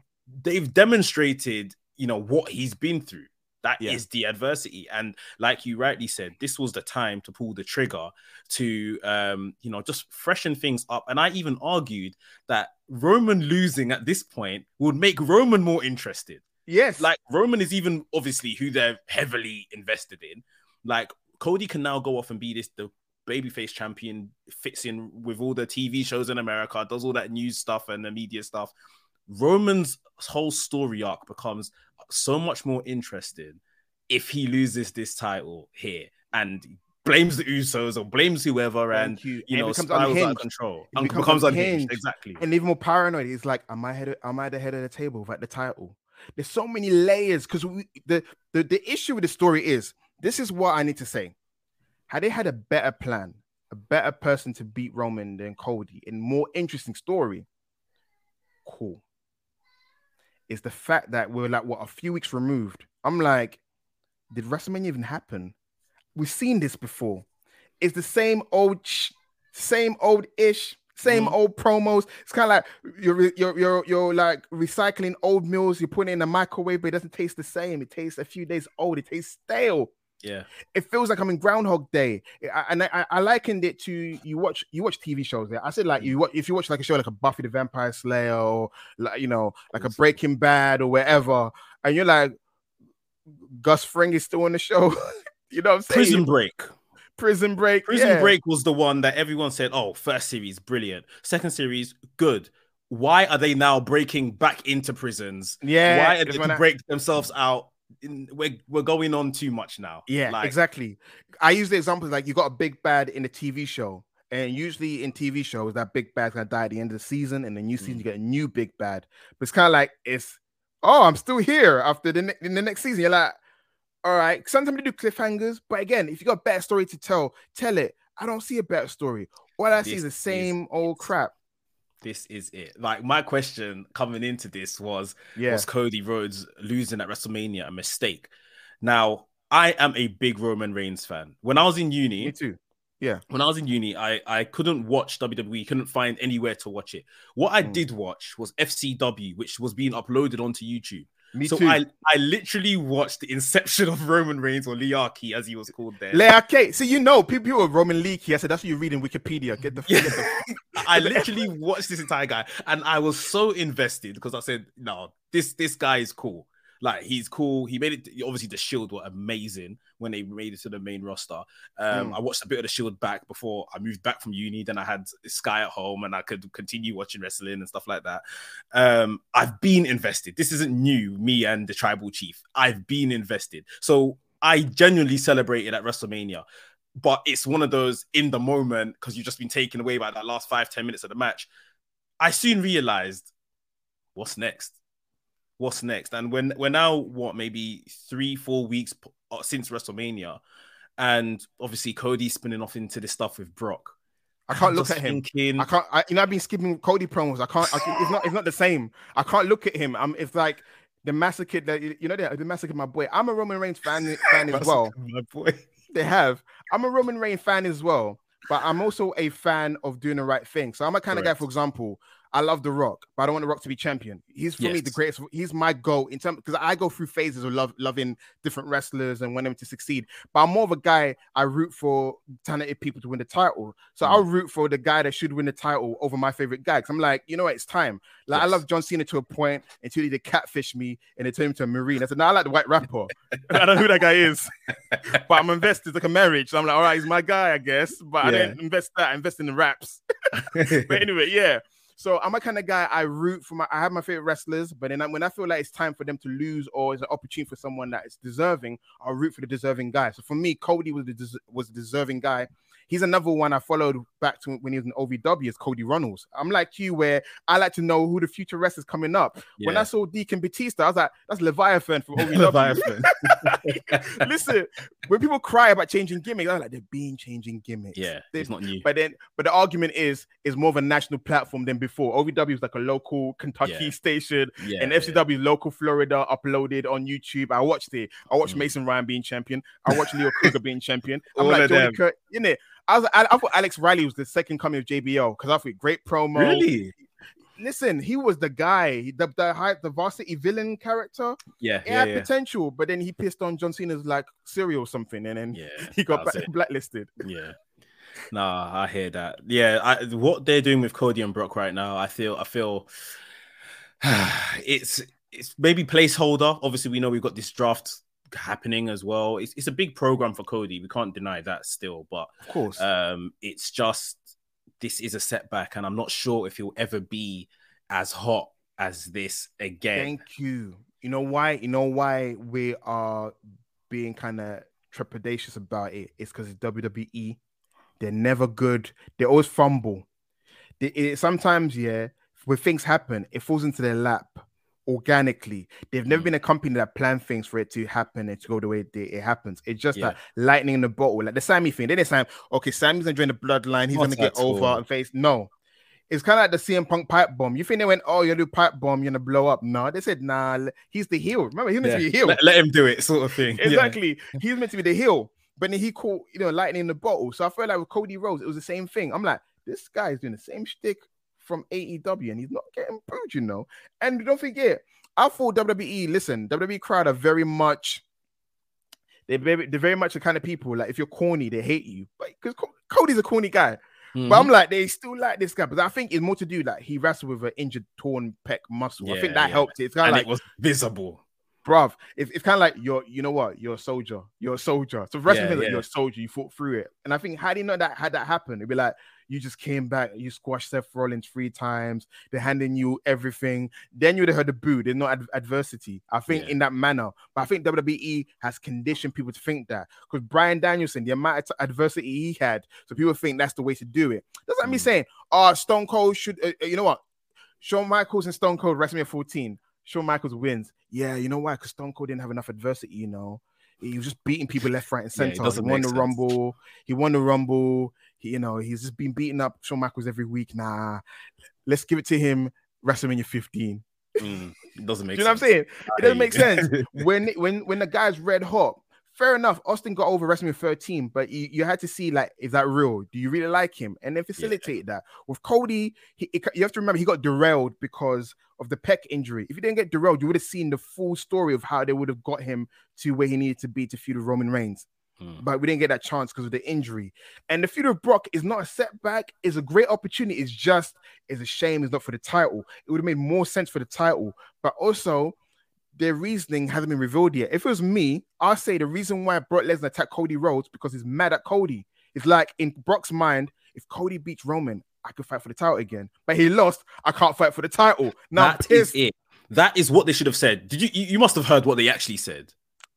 they've demonstrated, you know, what he's been through. That is Yeah. the adversity. And like you rightly said, this was the time to pull the trigger to um, you know, just freshen things up. And I even argued that Roman losing at this point would make Roman more interested. Yes. Like Roman is even obviously who they're heavily invested in. Like Cody can now go off and be this the babyface champion, fits in with all the TV shows in America, does all that news stuff and the media stuff. Roman's whole story arc becomes so much more interested if he loses this title here and blames the Usos or blames whoever and you. you And it know becomes spirals out of control. It becomes becomes unhinged. unhinged. Exactly. and even more paranoid. He's like, "Am I head? Am I the head of the table without the title?" There's so many layers because the, the the issue with the story is this is what I need to say. Had they had a better plan, a better person to beat Roman than Cody, and more interesting story, cool. Is the fact that we're like what a few weeks removed. I'm like, did WrestleMania even happen? We've seen this before. It's the same old, sh- same old ish, same Mhm. old promos. It's kind of like you're you're you're you're like recycling old meals. You put it in the microwave, but it doesn't taste the same. It tastes a few days old. It tastes stale. Yeah. It feels like I'm in Groundhog Day, I, and I, I likened it to you watch you watch TV shows. There, I said like you mm. watch if you watch like a show like a Buffy the Vampire Slayer or like you know like a Breaking Bad or wherever, and you're like Gus Fring is still on the show. you know what I'm saying? Prison Break. Prison Break. Prison yeah. Break was the one that everyone said, "Oh, first series brilliant, second series good." Why are they now breaking back into prisons? Yeah. Why are they to break themselves out? In, we're we're going on too much now. Yeah, Like, exactly. I use the example like you got a big bad in a TV show, and usually in TV shows that big bad's gonna die at the end of the season, and the new season Mm. you get a new big bad. But it's kind of like it's oh, I'm still here after the ne- in the next season. You're like, all right. Sometimes they do cliffhangers, but again, if you got a better story to tell, tell it. I don't see a better story. All I see is the same old crap. This is it. Like my question coming into this was, Yeah, was Cody Rhodes losing at WrestleMania a mistake? Now I am a big Roman Reigns fan. When I was in uni, me too. Yeah. When I was in uni, I, I couldn't watch WWE, couldn't find anywhere to watch it. What I Mm. did watch was FCW, which was being uploaded onto YouTube. Me so too. I, I literally watched the inception of Roman Reigns or Leakee, as he was called there. Lea K. So you know, people, people with Roman Leakee. I said that's what you read in Wikipedia. Get the, Yeah. get the I literally watched this entire guy and I was so invested because I said, no, this this guy is cool. Like he's cool. He made it. Obviously, the Shield were amazing when they made it to the main roster. Um, Mm. I watched a bit of the Shield back before I moved back from uni. Then I had Sky at home, and I could continue watching wrestling and stuff like that. Um, I've been invested. This isn't new. Me and the Tribal Chief. I've been invested. So I genuinely celebrated at WrestleMania. But it's one of those in the moment because you've just been taken away by that last five ten minutes of the match. I soon realized what's next what's next and when we're now what maybe three four weeks uh, since wrestlemania and obviously cody's spinning off into this stuff with brock I can't look at him. thinking, I can't. I, you know, I've been skipping Cody promos. I can't. I, it's not. It's not the same. I can't look at him. I'm. It's like the massacre. That you know, the, the massacre. My boy. I'm a Roman Reigns fan. Fan as well. my boy They have. I'm a Roman Reigns fan as well. But I'm also a fan of doing the right thing. So I'm a kind of guy, for example, I love The Rock, but I don't want The Rock to be champion. He's for me the greatest. He's my goal in terms because I go through phases of love, loving different wrestlers and want them to succeed. But I'm more of a guy I root for talented people to win the title. So Mm. I'll root for the guy that should win the title over my favorite guy. Because I'm like, you know what, it's time. Like I love John Cena to a point until he did catfish me and they turned him to a marine. I said, no, I like the white rapper. I don't know who that guy is, but I'm invested. It's like a marriage. So I'm like, all right, he's my guy, I guess. But I Yeah. didn't invest that. I invest in the raps. but anyway, yeah. So I'm a kind of guy I root for my. I have my favorite wrestlers, but then I, when I feel like it's time for them to lose or it's an opportunity for someone that is deserving, I'll root for the deserving guy. So for me, Cody was the des- was the deserving guy. He's another one I followed back to when he was in OVW is Cody Runnels. I'm like you, where I like to know who the future wrestlers coming up. When I saw Deacon Batista, I was like, that's Leviathan from OVW. Leviathan. Listen, when people cry about changing gimmicks, I'm like, they're being changing gimmicks. yeah They- it's not new but then, but the argument is, is more of a national platform than before. OVW is like a local Kentucky Yeah. station, yeah and yeah. FCW local Florida uploaded on YouTube. I watched it. I watched Mm. Mason Ryan being champion. I watched Leo Kruger being champion. I'm All like, them. Kurt, you know, I was, I, I thought Alex Riley was the second coming of JBL because I thought great promo. really Listen, he was the guy, the the the varsity villain character. yeah It yeah had yeah, potential, but then he pissed on John Cena's like cereal or something, and then yeah he got blacklisted. Yeah. Nah, I hear that. Yeah, I, what they're doing with Cody and Brock right now, I feel, I feel, it's it's maybe placeholder. Obviously, we know we've got this draft happening as well. It's it's a big program for Cody. We can't deny that still, but Of course. um, it's just this is a setback, and I'm not sure if he'll ever be as hot as this again. Thank you. You know why? You know why we are being kind of trepidatious about it? It's because it's WWE. They're never good. They always fumble. They, it, sometimes, yeah, when things happen, it falls into their lap organically. They've never Mm. been a company that plan things for it to happen and to go the way it, it happens. It's just Yeah. that lightning in the bottle, like the Sammy thing. They didn't say, okay, Sammy's gonna join the bloodline. He's Not gonna get over all. and face. No, it's kind of like the CM Punk pipe bomb. You think they went, oh, you're gonna do pipe bomb, you're gonna blow up? No, they said, nah, he's the heel. Remember, he's meant Yeah. to be a heel. Let, let him do it, sort of thing. Yeah. Exactly. He's meant to be the heel, but then he caught, you know, lightning in the bottle. So I feel like with Cody Rhodes, it was the same thing. I'm like, this guy is doing the same shtick from AEW, and he's not getting booed, you know. And don't forget, I thought WWE. Listen, WWE crowd are very much. They're very, they're very much the kind of people like if you're corny, they hate you. But because Cody's a corny guy, Mhm. but I'm like they still like this guy. But I think it's more to do like he wrestled with an injured torn pec muscle. I think that yeah. helped it. It's kind of like it was visible. bruv, it's, it's kind of like you're, you know what, you're a soldier, you're a soldier. So wrestling Yeah, feels like you're a soldier, you fought through it. And I think had he not that had that happen, it'd be like you just came back, you squashed Seth Rollins three times, they're handing you everything. Then you'd have heard the boo. There's no ad- adversity. I think Yeah. in that manner, but I think WWE has conditioned people to think that because Bryan Danielson, the amount of adversity he had, so people think that's the way to do it. That's like me Mm. saying, oh, Stone Cold should, uh, uh, you know what? Shawn Michaels and Stone Cold WrestleMania 14. Shawn Michaels wins. Yeah, you know why? Because Stone Cold didn't have enough adversity, you know. He was just beating people left, right, and Yeah, center. he won the sense. Rumble. He won the Rumble. He, you know, he's just been beating up Shawn Michaels every week. Nah, let's give it to him. WrestleMania 15. Mm, it doesn't make you know what I'm sense. saying? It doesn't make sense. when when when the guy's red hot, fair enough. Austin got over WrestleMania 13, but you, you had to see like, is that real? Do you really like him? And then facilitate that with Cody. He, it- you have to remember he got derailed because of the pec injury. If he didn't get derailed, you would have seen the full story of how they would have got him to where he needed to be to feud with Roman Reigns. Mm. But we didn't get that chance because of the injury. And the feud of Brock is not a setback; it's a great opportunity. It's just it's a shame it's not for the title. It would have made more sense for the title, but also their reasoning hasn't been revealed yet. If it was me, I'd say the reason why Brock Lesnar attacked Cody Rhodes because he's mad at Cody. It's like in Brock's mind, if Cody beats Roman, I could fight for the title again. But he lost, I can't fight for the title. Now That is it. That is what they should have said. Did you? You you must have heard what they actually said.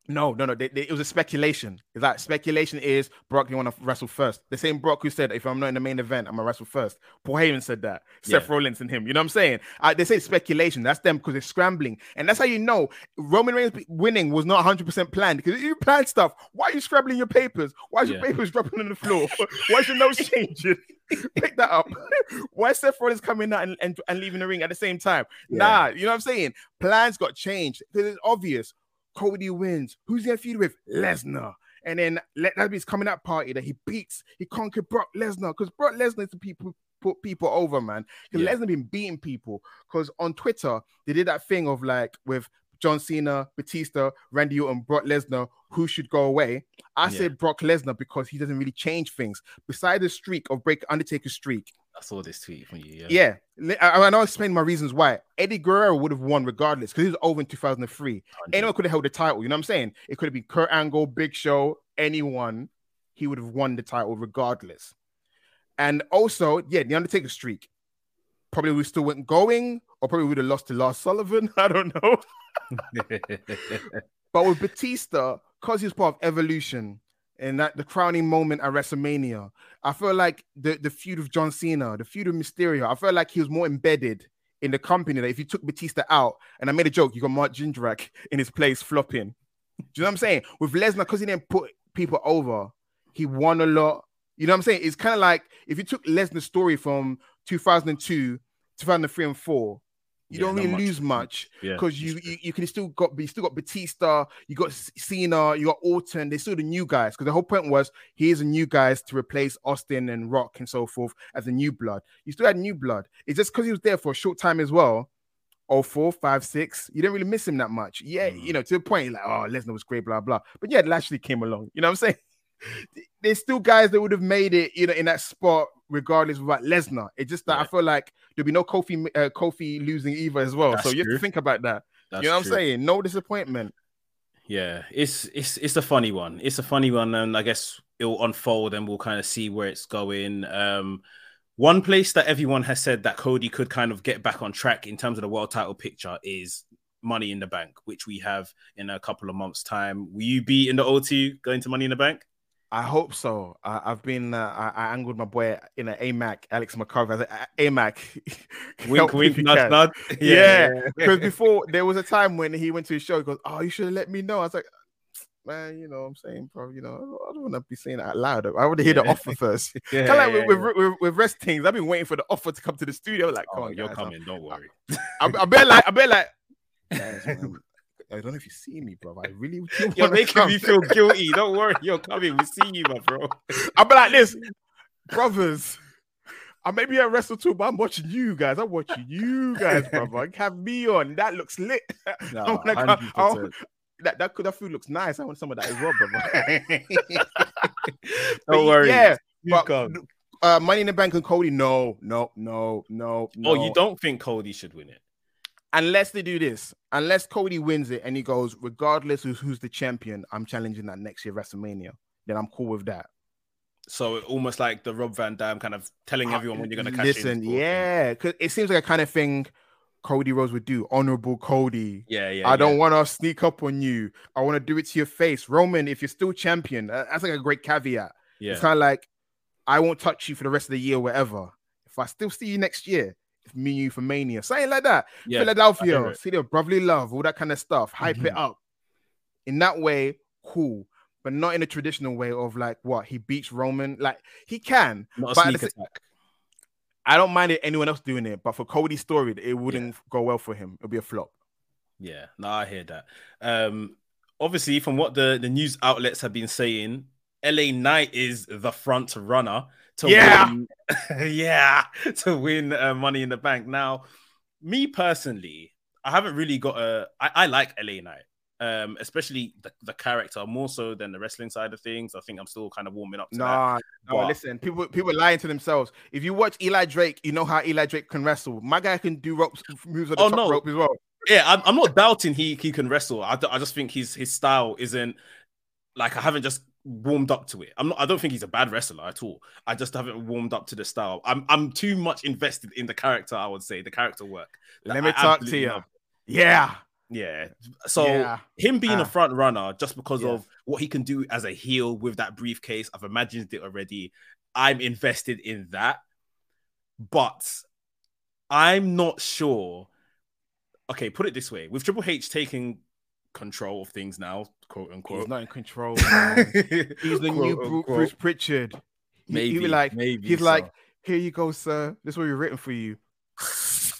No, no, no. They, they- it was a speculation. Is that speculation is Brock you want to wrestle first? The same Brock who said if I'm not in the main event, I'm gonna wrestle first. Paul Heyman said that. Seth Rollins and him. You know what I'm saying? Uh, they say speculation. That's them because they're scrambling, and that's how you know Roman Reigns winning was not 100 percent planned. Because you plan stuff, why are you scrambling your papers? Why is your Yeah. papers dropping on the floor? why is your nose changing? Pick that up. why is Seth Rollins coming out and, and, and leaving the ring at the same time? Nah, you know what I'm saying? Plans got changed because it's obvious. Cody wins. Who's he gonna feud with? Lesnar. And then let that be his coming out party that he beats, he conquered Brock Lesnar because Brock Lesnar is the people put people over, man. Because Yeah. Lesnar been beating people. Because on Twitter they did that thing of like with John Cena, Batista, Randy Orton, Brock Lesnar, who should go away. I Yeah. said Brock Lesnar because he doesn't really change things. Beside the streak of break Undertaker's streak, I saw this tweet from you. Yeah. yeah, I, I know. I explained my reasons why. Eddie Guerrero would have won regardless because he was over in 2003. Anyone could have held the title. You know what I'm saying? It could have been Kurt Angle, Big Show, anyone. He would have won the title regardless. And also, yeah, the Undertaker streak probably we still went going, or probably would have lost to Lars Sullivan. I don't know. But with Batista, because he was part of Evolution and that the crowning moment at WrestleMania, I feel like the, the feud of John Cena, the feud of Mysterio, I felt like he was more embedded in the company that if you took Batista out, and I made a joke, you got Mark Jindrak in his place flopping. Do you know what I'm saying? With Lesnar, because he didn't put people over, he won a lot. You know what I'm saying? It's kind of like if you took Lesnar's story from 2002, 2003, and 4, you Yeah, don't really much. lose much Yeah, because you, you you can still got you still got Batista, you got Cena, you got Orton. They're still the new guys because the whole point was here's a new guys to replace Austin and Rock and so forth as a new blood. You still had new blood. It's just because he was there for a short time as well. Oh, four, five, six. You didn't really miss him that much. Yeah, Mm. you know, to the point, like, oh, Lesnar was great, blah, blah. But yeah, Lashley came along. You know what I'm saying? There's still guys that would have made it, you know, in that spot, regardless of what Lesnar. It's just that I feel like there'll be no Kofi, uh, Kofi losing either as well. so That's you have to think about that. That's you know what true. I'm saying? No disappointment. Yeah, it's it's it's a funny one. It's a funny one, and I guess it'll unfold, and we'll kind of see where it's going. Um, one place that everyone has said that Cody could kind of get back on track in terms of the world title picture is Money in the Bank, which we have in a couple of months' time. Will you be in the O2 going to Money in the Bank? I hope so. I, I've been, uh, I, I angled my boy in an AMAC, Alex McCarver. Said, AMAC. Wink, help me if wink, can." nudge. Yeah, because before there was a time when he went to his show, he goes, "Oh, you should have let me know." I was like, "Man, you know, what I'm saying, bro, you know, I don't want to be saying that out loud. I want to hear the offer first. yeah, kind of like yeah, with, yeah. with, with, with Wresthings, I've been waiting for the offer to come to the studio. Like, come Oh, on, you're guys, coming. Don't worry. I, I bet like, I bet like, guys, man, I don't know if you see me, bro. I really You're making come. me feel guilty. Don't worry. You're coming. We see you, my bro. I'll be like this, brothers. I may be at WrestleTalk, but I'm watching you guys. I'm watching you guys, brother. Have me on. That looks lit. No, I 100%. want- that, that that food looks nice. I want some of that as well, brother. Don't worry. Yeah, You but come. uh, Money in the Bank and Cody, no, no, no, no, no. Oh, you don't think Cody should win it? Unless they do this, unless Cody wins it and he goes, regardless of who's the champion, I'm challenging that next year WrestleMania. Then I'm cool with that. So almost like the Rob Van Dam kind of telling everyone when you're going to catch Listen, in. sort of thing. yeah, because it seems like a kind of thing Cody Rhodes would do. Honorable Cody. yeah, yeah. I don't want to sneak up on you. I want to do it to your face. Roman, if you're still champion, uh, that's like a great caveat. Yeah, It's kind of like, I won't touch you for the rest of the year, whatever. If I still see you next year, me you for Mania, something like that. yeah. Philadelphia, it. see the brotherly love, all that kind of stuff. Hype it Mhm. up. In that way, cool. But not in a traditional way of like what he beats Roman. Like he can. Not but at sneak attack. I don't mind it anyone else doing it, but for Cody's story, it wouldn't go well for him. It'll be a flop. Yeah, no, I hear that. Um, obviously, from what the the news outlets have been saying, LA Knight is the front runner to Yeah. win. yeah, to win uh, Money in the Bank. Now, me personally, I haven't really got a. I, I like LA Knight. Um, especially the, the character more so than the wrestling side of things. I think I'm still kind of warming up to that. Nah, no, But- listen, people people lying to themselves. If you watch Eli Drake, you know how Eli Drake can wrestle. My guy can do ropes moves on the Oh, top no. rope as well. yeah, I'm, I'm not doubting he he can wrestle. I, I just think his his style isn't like I haven't just warmed up to it. I'm not. I don't think he's a bad wrestler at all. I just haven't warmed up to the style. I'm I'm too much invested in the character. I would say the character work. Let me talk to you. Yeah. Yeah. So Yeah. him being Ah. a front runner just because Yeah. of what he can do as a heel with that briefcase, I've imagined it already. I'm invested in that. But I'm not sure. Okay, put it this way: with Triple H taking control of things now, quote unquote. He's not in control. He's the new Quote, Bru- unquote. Bruce Pritchard. He, Maybe, he like, maybe he's so. like, here you go, sir. This is what we've written for you.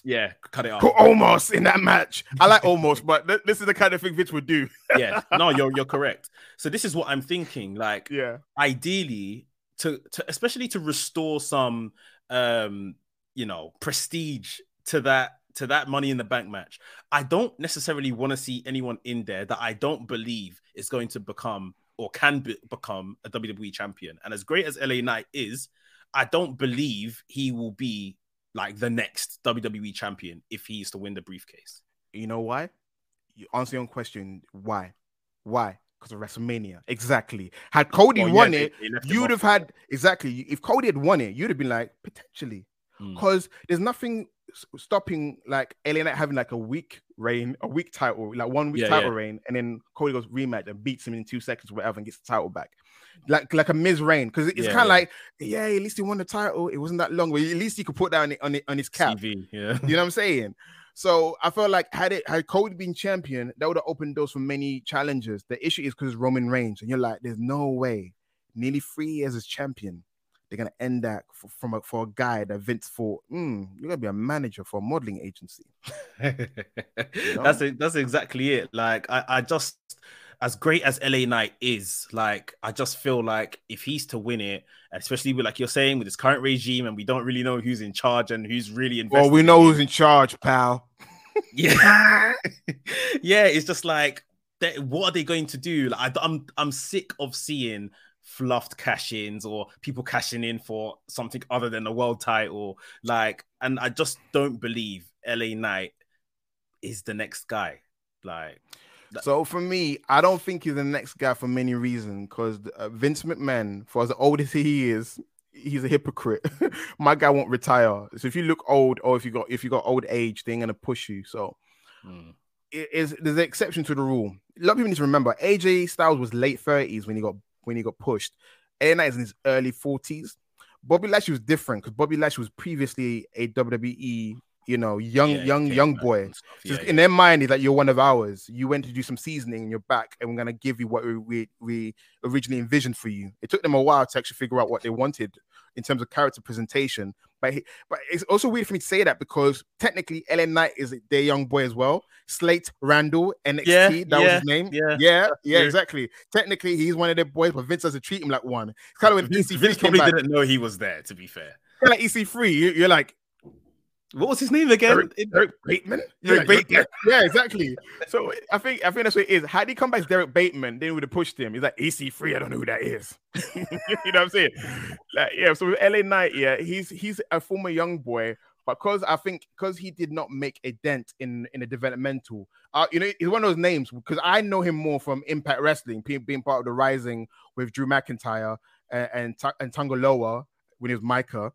yeah, cut it off. Put almost in that match. I like almost, but th- this is the kind of thing Vince would do. yeah, no, you're you're correct. So this is what I'm thinking. Like, Yeah. ideally to, to especially to restore some um you know prestige to that to that money in the bank match i don't necessarily want to see anyone in there that i don't believe is going to become or can be, become a wwe champion and as great as la knight is i don't believe he will be like the next wwe champion if he is to win the briefcase You know why? You answer your own question. Why? Why? Because of WrestleMania. Exactly. Had Cody yeah, won they- it, they you'd off. have had exactly. If Cody had won it, you'd have been like potentially. Mm. Because there's nothing stopping like LA Knight having like a week reign, a week title, like one week Yeah, title yeah. reign, and then Cody goes rematch and beats him in two seconds, whatever, and gets the title back. Like like a Miz reign, because it's Yeah, kind of like, yeah, at least he won the title. It wasn't that long, but at least he could put that on, it, on, it, on his cap. CV, yeah You know what I'm saying? So I felt like had it had Cody been champion, that would have opened doors for many challenges. The issue is because Roman Reigns, and you're like, there's no way, nearly three years as champion, they're gonna end that for, from a, for a guy that Vince thought, mm, you're gonna be a manager for a modeling agency. that's it. That's exactly it. Like I, I just as great as LA Knight is, like I just feel like if he's to win it, especially with like you're saying with his current regime, and we don't really know who's in charge and who's really invested. Well, we know who's in charge, pal. Yeah, yeah. It's just like, what are they going to do? Like, I, I'm I'm sick of seeing fluffed cash-ins or people cashing in for something other than a world title. Like, and I just don't believe LA Knight is the next guy. Like, So for me, I don't think he's the next guy for many reasons. Because uh, Vince McMahon, for as old as he is, he's a hypocrite. My guy won't retire. So if you look old, or if you got if you got old age, they're gonna push you. So mm, it is there's an exception to the rule. A lot of people need to remember AJ Styles was late 30s when he got when he got pushed. A Knight is in his early 40s. Bobby Lashley was different because Bobby Lashley was previously a WWE, you know, young, yeah, young, young boy. So Yeah, in their mind is that you're one of ours. You went to do some seasoning and you're back, and we're gonna give you what we, we we originally envisioned for you. It took them a while to actually figure out what they wanted in terms of character presentation. But he, but it's also weird for me to say that because technically LA Knight is their young boy as well. Slate Randall NXT, Yeah, that was his name. yeah, yeah, yeah, exactly. Technically, he's one of their boys, but Vince doesn't treat him like one. It's kind of when Vince, EC3 Vince probably back. didn't know he was there. To be fair, like EC3, you're like what was his name again? Eric, Derek Bateman. You're Bateman. Yeah, exactly. So I think I think that's what it is. Had he come back as Derek Bateman, then we would have pushed him. He's like EC3. I don't know who that is. you know what I'm saying? Like, yeah. So with LA Knight, yeah, he's he's a former young boy, but because I think because he did not make a dent in in the developmental, uh, you know, he's one of those names because I know him more from Impact Wrestling, being, part of the Rising with Drew McIntyre and and, and Tangaloa when he was Micah.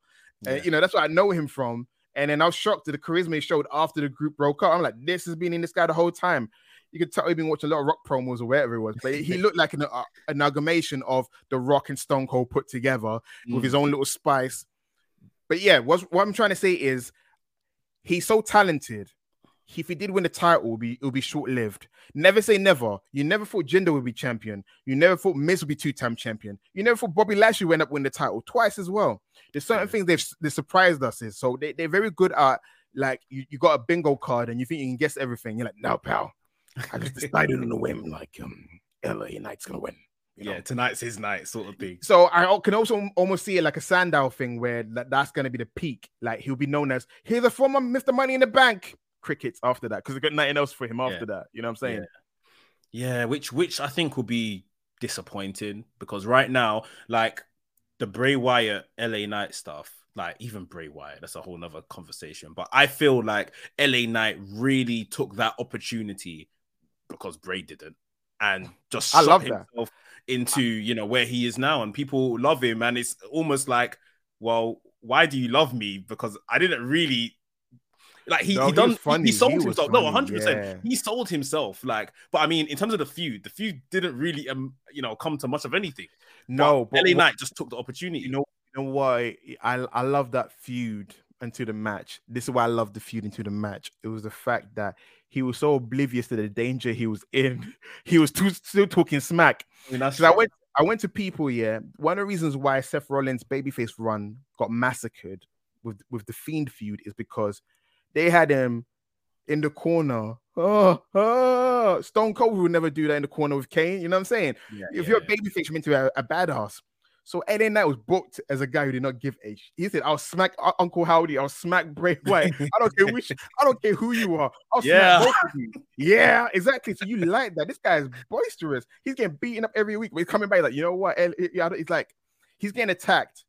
And, Yeah. you know, that's what I know him from. And then I was shocked at the charisma he showed after the group broke up. I'm like, this has been in this guy the whole time. You could tell he'd been watching a lot of rock promos or wherever it was, but he looked like an uh, amalgamation of the Rock and Stone Cold put together with Mm. his own little spice. But yeah, what's, what I'm trying to say is he's so talented. If he did win the title, it would be, it would be short lived. Never say never. You never thought Jinder would be champion. You never thought Miz would be two time champion. You never thought Bobby Lashley would end up winning the title twice as well. There's certain Yeah. things they've they surprised us is so they, they're very good at like you, you got a bingo card and you think you can guess everything. You're like, no, pal, I just decided on a whim, like um LA Knight's gonna win. You know? yeah, tonight's his night, sort of thing. So I can also almost see it like a Sandow thing where that, that's going to be the peak. Like he'll be known as he's a former Mr. Money in the Bank crickets after that because they got nothing else for him after that. You know what I'm saying? Yeah, which which I think will be disappointing because right now, like the Bray Wyatt LA Knight stuff, like even Bray Wyatt, that's a whole nother conversation. But I feel like LA Knight really took that opportunity because Bray didn't, and just I shot love that. himself into you know where he is now, and people love him, and it's almost like, well, why do you love me? Because I didn't really. Like he, No, he done funny. he, he sold He himself. No, one hundred percent. He sold himself. Like, but I mean, in terms of the feud, the feud didn't really um, you know, come to much of anything. No, but but LA what- Knight just took the opportunity. you know, you know why I I love that feud into the match. This is why I love the feud into the match. It was the fact that he was so oblivious to the danger he was in. He was too, still talking smack. I mean, Because I went, I went to people. Yeah, one of the reasons why Seth Rollins' babyface run got massacred with with the Fiend feud is because they had him in the corner. Oh, oh, Stone Cold would never do that in the corner with Kane. You know what I'm saying? Yeah, if yeah, you're a babyface, you're meant to be a, a badass. So LA Knight was booked as a guy who did not give a. He said, "I'll smack Uncle Howdy. I'll smack Bray Wyatt. I don't care which. I don't care who you are. I'll Yeah. smack both of you." Yeah, exactly. So you like that? This guy is boisterous. He's getting beaten up every week, but he's coming back like, you know what? He's like, he's getting attacked,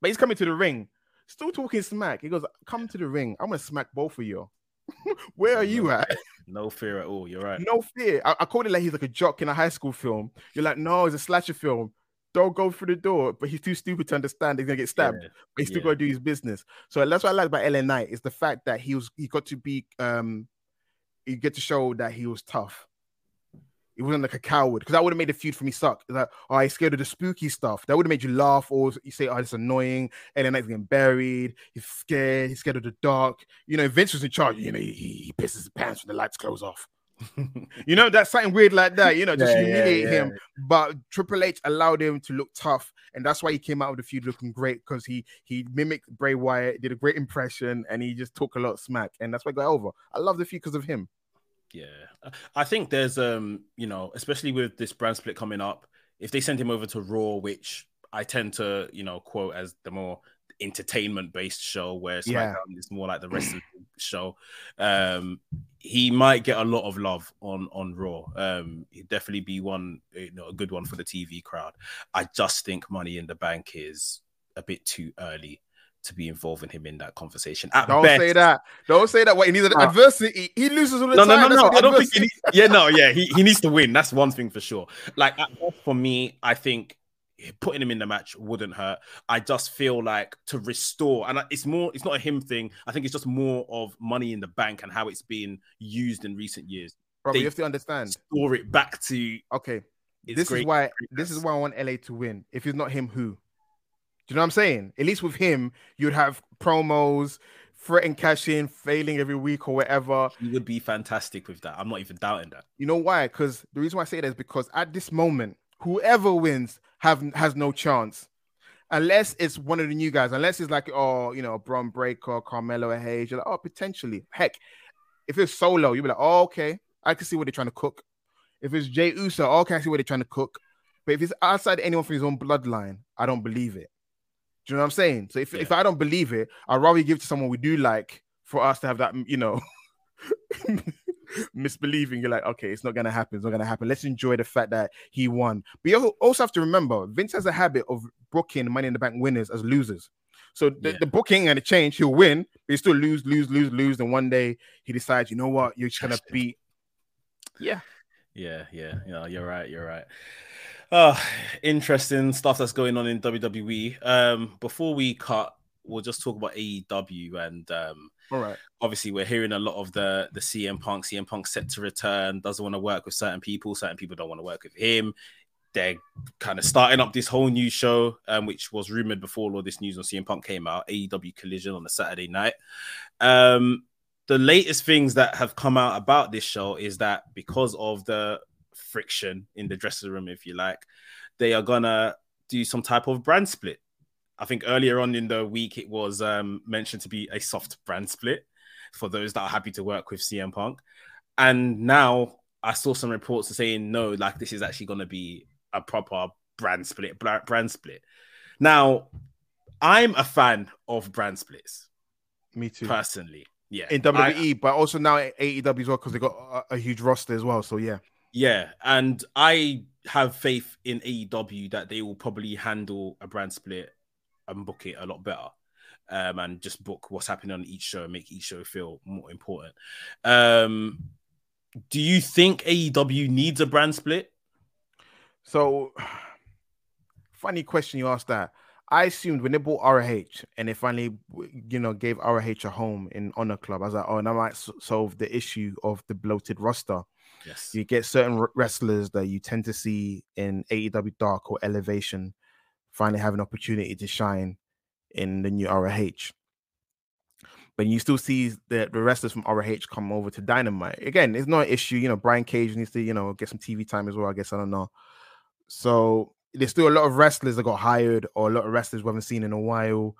but he's coming to the ring, still talking smack. He goes, "Come to the ring. I'm gonna smack both of you." Where are you at? no fear at all. You're right. No fear. I, I called it like he's like a jock in a high school film. You're like, no, it's a slasher film. Don't go through the door. But he's too stupid to understand he's gonna get stabbed. Yeah, But he's still yeah. gonna do his business. So that's what I like about LA Knight is the fact that he was he got to be um he get to show that he was tough. He wasn't like a coward because that would have made the feud for me suck. It's like, oh, he's scared of the spooky stuff. That would have made you laugh, or you say, oh, it's annoying. LA Knight's getting buried. He's scared. He's scared of the dark. You know, Vince was in charge. You know, he, he pisses his pants when the lights close off. You know, that's something weird like that. You know, just Yeah, yeah, humiliate yeah. him. But Triple H allowed him to look tough, and that's why he came out of the feud looking great because he he mimicked Bray Wyatt, did a great impression, and he just took a lot of smack, and that's why I got over. I love the feud because of him. Yeah, I think there's um, you know, especially with this brand split coming up, if they send him over to Raw, which I tend to, you know, quote as the more entertainment based show, where Yeah. Is more like the wrestling show, um, he might get a lot of love on on Raw. Um, he'd definitely be one, you know, a good one for the TV crowd. I just think Money in the Bank is a bit too early to be involving him in that conversation. At Don't best, say that. Don't say that. What he needs an Ah. adversity. He loses all the no, no, time. no, no. what I don't think. He need, yeah, no, yeah. He, he needs to win. That's one thing for sure. Like for me, I think putting him in the match wouldn't hurt. I just feel like to restore, and it's more. It's not a him thing. I think it's just more of money in the bank and how it's been used in recent years. Bro, you have to understand. Store it back to. Okay, this great. is why this is why I want LA to win. If it's not him, who? Do you know what I'm saying? At least with him, you'd have promos, threaten cash in, failing every week or whatever. He would be fantastic with that. I'm not even doubting that. You know why? Because the reason why I say that is because at this moment, whoever wins have has no chance. Unless it's one of the new guys, unless it's like, oh, you know, Bron Breakker, Carmelo or Hayes, you're like, oh, potentially. Heck, if it's solo, you'd be like, oh, okay, I can see what they're trying to cook. If it's Jey Uso, oh, okay, I see what they're trying to cook. But if it's outside anyone from his own bloodline, I don't believe it. Do you know what I'm saying? So if, Yeah. if I don't believe it, I'd rather give to someone we do like for us to have that, you know, misbelieving. You're like, okay, it's not gonna happen. It's not gonna happen. Let's enjoy the fact that he won. But you also have to remember, Vince has a habit of booking Money in the Bank winners as losers. So the, Yeah. the booking and the change, he'll win, but he still lose, lose, lose, lose. And one day he decides, you know what, you're just gonna beat. Yeah, Yeah, yeah, yeah. You're right. You're right. Uh, interesting stuff that's going on in WWE. Um, before we cut, we'll just talk about AEW and um, all right. obviously we're hearing a lot of the the CM Punk. CM Punk set to return. Doesn't want to work with certain people. Certain people don't want to work with him. They're kind of starting up this whole new show, um, which was rumored before all this news on CM Punk came out. AEW Collision on a Saturday night. Um, the latest things that have come out about this show is that because of the friction in the dressing room, if you like, they are gonna do some type of brand split. I think earlier on in the week it was um, mentioned to be a soft brand split for those that are happy to work with CM Punk, and now I saw some reports saying no, like this is actually gonna be a proper brand split. Brand split. Now, I'm a fan of brand splits Me too. personally. Yeah, In I- WWE, but also now AEW as well because they got a, a huge roster as well. So yeah, Yeah, and I have faith in AEW that they will probably handle a brand split and book it a lot better. Um, and just book what's happening on each show and make each show feel more important. Um, do you think AEW needs a brand split? So, funny question you asked that. I assumed when they bought ROH and they finally, you know, gave ROH a home in Honor Club, I was like, oh, that might solve the issue of the bloated roster. Yes. You get certain wrestlers that you tend to see in AEW Dark or Elevation finally have an opportunity to shine in the new ROH. But you still see the, the wrestlers from ROH come over to Dynamite. Again, it's not an issue. You know, Brian Cage needs to, you know, get some TV time as well. I guess I don't know. So there's still a lot of wrestlers that got hired or a lot of wrestlers we haven't seen in a while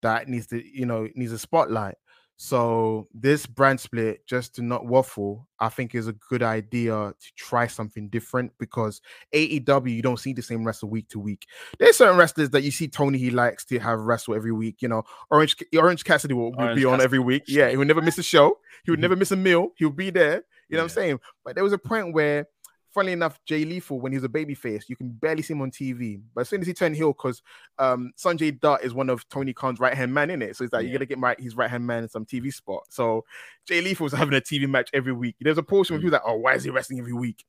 that needs to, you know, needs a spotlight. So this brand split, just to not waffle, I think is a good idea to try something different because AEW you don't see the same wrestle week to week. There's certain wrestlers that you see Tony he likes to have wrestle every week. You know, Orange Orange Cassidy will, will Orange be on Cassidy. every week. Yeah, he would never miss a show. He would mm-hmm. never miss a meal. He would be there. You know yeah. what I'm saying? But there was a point where funnily enough, Jay Lethal, when he was a babyface, you can barely see him on TV. But as soon as he turned heel, because um, Sanjay Dutt is one of Tony Khan's right hand man in it. So it's like, yeah. you're going to get my, his right hand man in some TV spot. So Jay Lethal was having a TV match every week. There's a portion mm. where he was like, oh, why is he wrestling every week?